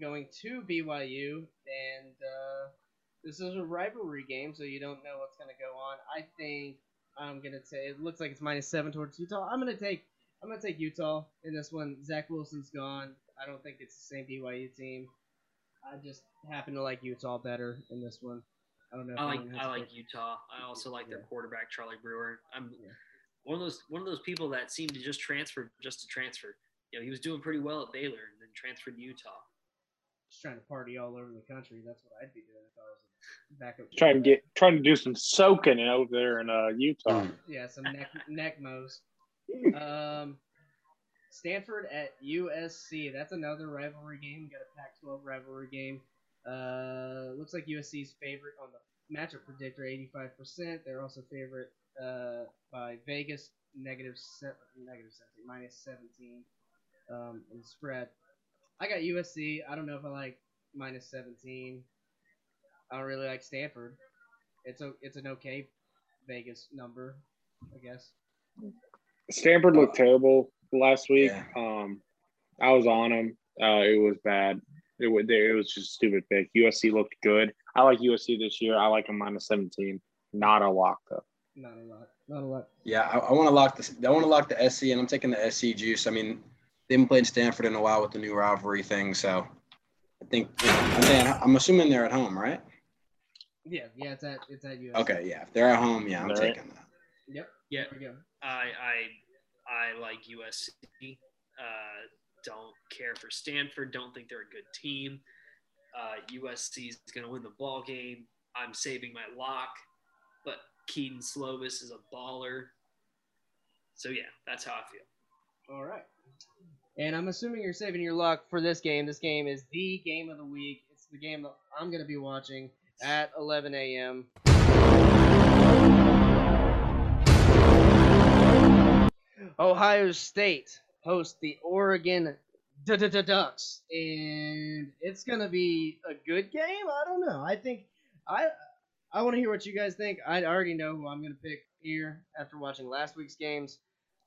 going to BYU, and uh, this is a rivalry game, so you don't know what's going to go on. I think I'm going to take. It looks like it's minus seven towards Utah. I'm going to take. I'm to take Utah in this one. Zach Wilson's gone. I don't think it's the same BYU team. I just happen to like Utah better in this one. I don't know. If I like I like. Utah. I also like their Yeah. quarterback Charlie Brewer. I'm Yeah. one of those one of those people that seem to just transfer just to transfer. You know, he was doing pretty well at Baylor and then transferred to Utah. Just trying to party all over the country. That's what I'd be doing if I was a backup. Trying to get trying to do some soaking over there in uh, Utah. Yeah, some neck neck mows. Um, Stanford at USC. That's another rivalry game. We got a Pac-12 rivalry game. Uh, looks like USC's favorite on the matchup predictor, 85%. They're also favorite uh, by Vegas, negative se- negative 17, minus 17 um, in spread. I got USC. I don't know if I like minus 17. I don't really like Stanford. It's a it's an okay Vegas number, I guess. Stanford looked terrible last week. Yeah. Um, I was on them. Uh, it was bad. It was it was just a stupid pick. USC looked good. I like USC this year. I like them minus seventeen. Not a lock though. Not a lot. Not a lot. Yeah, I, I want to lock this. I want to lock the SC, and I'm taking the SC juice. I mean, they haven't played Stanford in a while with the new rivalry thing, so I think you know, I think- I'm assuming they're at home, right? Yeah, yeah, it's at it's at USC. Okay, yeah, if they're at home, yeah, I'm They're- taking that. Yep. Yeah, we go. I I I like USC. Uh, don't care for Stanford. Don't think they're a good team. Uh, USC is going to win the ball game. I'm saving my lock, but Kedon Slovis is a baller. So yeah, that's how I feel. All right. And I'm assuming you're saving your luck for this game. This game is the game of the week. It's the game that I'm going to be watching at 11 a.m. Ohio State hosts the Oregon Du- Du- Du- Ducks, and it's to be a good game. I don't know. I think I I want to hear what you guys think. I already know who I'm to pick here after watching last week's games.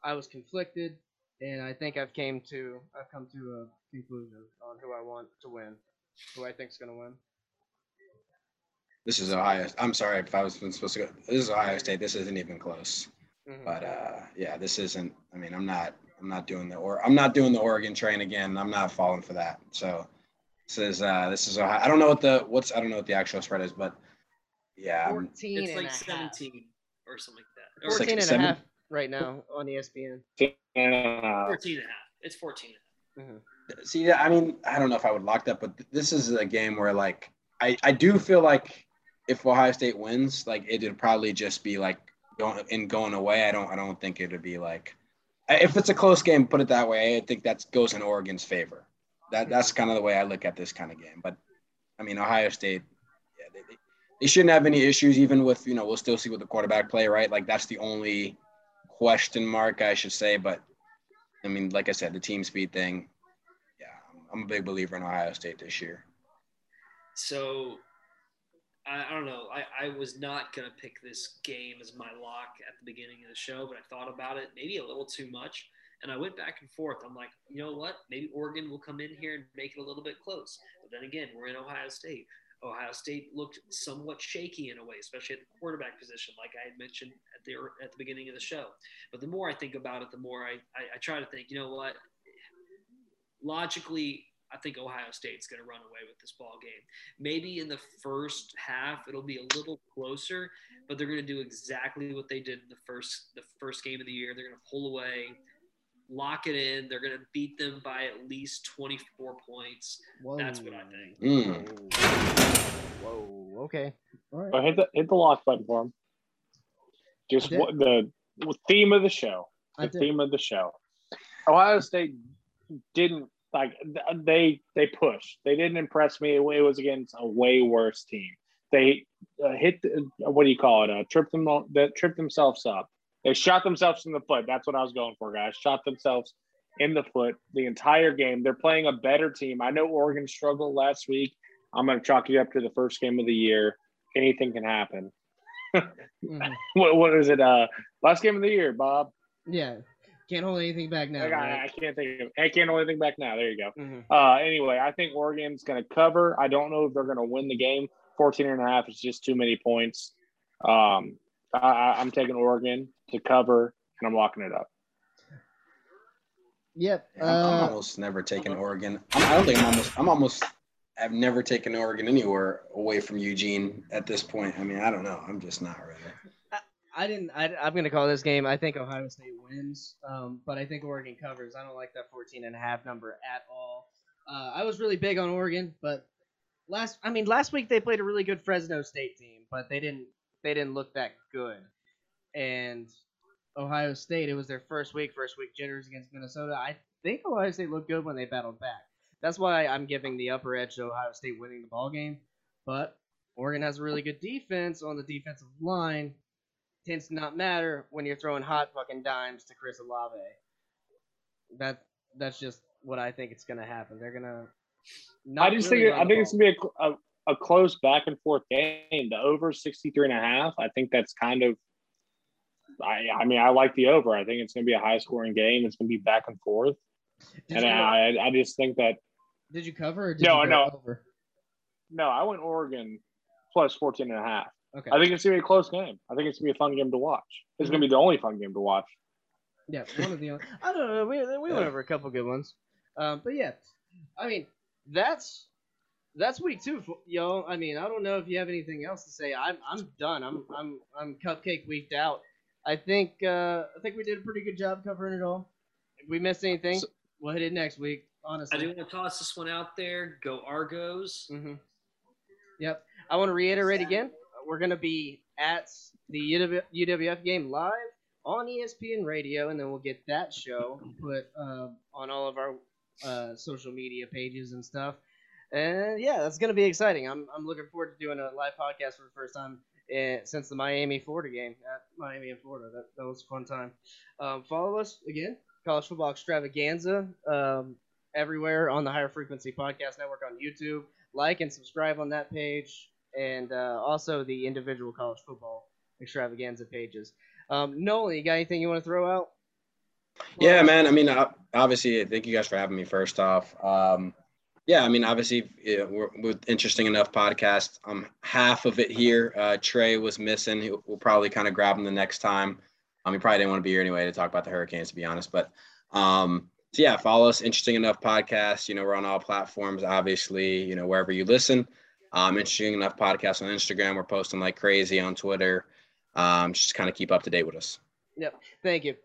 I was conflicted, and I think I've came to I've come to a conclusion on who I want to win, who I think's to win. This is Ohio. I'm sorry if I was supposed to go. This is Ohio State. This isn't even close. Mhm. But uh, yeah, this isn't. I mean, I'm not. I'm not doing the or I'm not doing the Oregon train again. I'm not falling for that. So this is uh, this is Ohio. I don't know what the what's I don't know what the actual spread is, but yeah, I'm- 14 It's like a half. 17 or something like that. Or It's like 14 and a half right now on ESPN. 14 and a half. It's 14 and a half. See, I mean, I don't know if I would lock that, but th- this is a game where, like, I, I do feel like if Ohio State wins, like, it'd probably just be like going in going away. I don't, I don't think it'd be like, if it's a close game, put it that way. I think that goes in Oregon's favor. That that's kind of the way I look at this kind of game. But I mean, Ohio State, yeah, they, they, they shouldn't have any issues, even with you know, we'll still see what the quarterback play, right? Like that's the only question mark I should say. But I mean, like I said, the team speed thing, yeah, I'm, I'm a big believer in Ohio State this year. So I, I don't know. I, I was not gonna pick this game as my lock at the beginning of the show, but I thought about it maybe a little too much. And I went back and forth. I'm like, you know what? Maybe Oregon will come in here and make it a little bit close. But then again, we're in Ohio State. Ohio State looked somewhat shaky in a way, especially at the quarterback position, like I had mentioned at the at the beginning of the show. But the more I think about it, the more I, I, I try to think, you know what? Logically, I think Ohio State's going to run away with this ball game. Maybe in the first half it'll be a little closer, but they're going to do exactly what they did in the first the first game of the year. They're going to pull away, lock it in. They're going to beat them by at least 24 points. That's what I think. Mm. Whoa. Okay. All right. But hit the hit the lock button for him. Just what the theme of the show. The theme of the show. Ohio State didn't like they they pushed. They didn't impress me. It was against a way worse team. They uh, hit the, what do you call it? Uh, tripped them that tripped themselves up. They shot themselves in the foot. That's what I was going for, guys. Shot themselves in the foot the entire game. They're playing a better team. I know Oregon struggled last week. I'm going to chalk it up to the first game of the year. Anything can happen. Mhm. What, what is it? Uh, last game of the year, Bob. Yeah. Can't hold anything back now. Like, I, I can't think of. I can't hold anything back now. There you go. Mhm. Uh, anyway, I think Oregon's going to cover. I don't know if they're going to win the game. 14 and a half is just too many points. Um, I, I- I'm taking Oregon to cover, and I'm locking it up. Yep. Yeah, I'm, I'm Uh, almost never taking Oregon. I'm, I don't think I'm almost. I'm almost. I've never taken Oregon anywhere away from Eugene at this point. I mean, I don't know. I'm just not really. I didn't. I, I'm going to call this game. I think Ohio State wins, um, but I think Oregon covers. I don't like that 14 and a half number at all. Uh, I was really big on Oregon, but last. I mean, last week they played a really good Fresno State team, but they didn't. They didn't look that good. And Ohio State, it was their first week. First week jitters against Minnesota. I think Ohio State looked good when they battled back. That's why I'm giving the upper edge to Ohio State winning the ball game. But Oregon has a really good defense on the defensive line tends to not matter when you're throwing hot fucking dimes to Chris Olave. That that's just what I think it's gonna happen. They're gonna. Not I just really think run I think it's going to be a, a, a close back and forth game. The over 63 and a half. I think that's kind of. I I mean I like the over. I think it's going to be a high scoring game. It's going to be back and forth. Did and you, I, I just think that did you cover or did No, you no. over? no, I went Oregon plus 14 and a half. Okay. I think it's gonna be a close game. I think it's gonna be a fun game to watch. It's gonna be the only fun game to watch. Yeah, one of the. only- I don't know. We we went over a couple good ones, um, but yeah, I mean that's that's week two, for, yo. I mean, I don't know if you have anything else to say. I'm I'm done. I'm I'm I'm cupcake weeked out. I think uh, I think we did a pretty good job covering it all. If we missed anything, we'll hit it next week. Honestly, I do want to toss this one out there. Go Argos. Mm-hmm. Yep. I want to reiterate again. We're going to be at the UW, UWF game live on ESPN Radio, and then we'll get that show put uh, on all of our uh, social media pages and stuff. And yeah, that's going to be exciting. I'm, I'm looking forward to doing a live podcast for the first time eh, since the Miami Florida game at Miami and Florida. That, that was a fun time. Um, follow us again, College Football Extravaganza, um, everywhere on the Higher Frequency Podcast Network on YouTube. Like and subscribe on that page, and uh, also the individual college football extravaganza pages. Um, Nolan, you got anything you want to throw out? Yeah, man. I mean, obviously, thank you guys for having me. First off, um, yeah, I mean, obviously, yeah, we're with interesting enough podcast. Um, half of it here. Uh, Trey was missing. He'll- We'll probably kind of grab him the next time. Um, he probably didn't want to be here anyway to talk about the Hurricanes, to be honest. But um, so yeah, follow us. Interesting enough podcast. You know, we're on all platforms. Obviously, you know, wherever you listen. Um, interesting enough podcast on Instagram. We're posting like crazy on Twitter. Um, just kind of keep up to date with us. Yep. Thank you.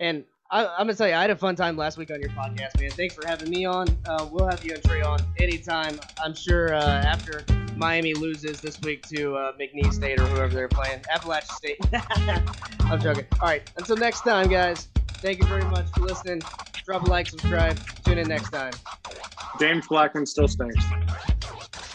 And I, I'm gonna tell you, I had a fun time last week on your podcast, man. Thanks for having me on. Uh, we'll have you and Trey on anytime. I'm sure uh, after Miami loses this week to uh, McNeese State or whoever they're playing, Appalachian State. I'm joking. All right. Until next time, guys. Thank you very much for listening. Drop a like, subscribe. Tune in next time. James Blackman still stinks.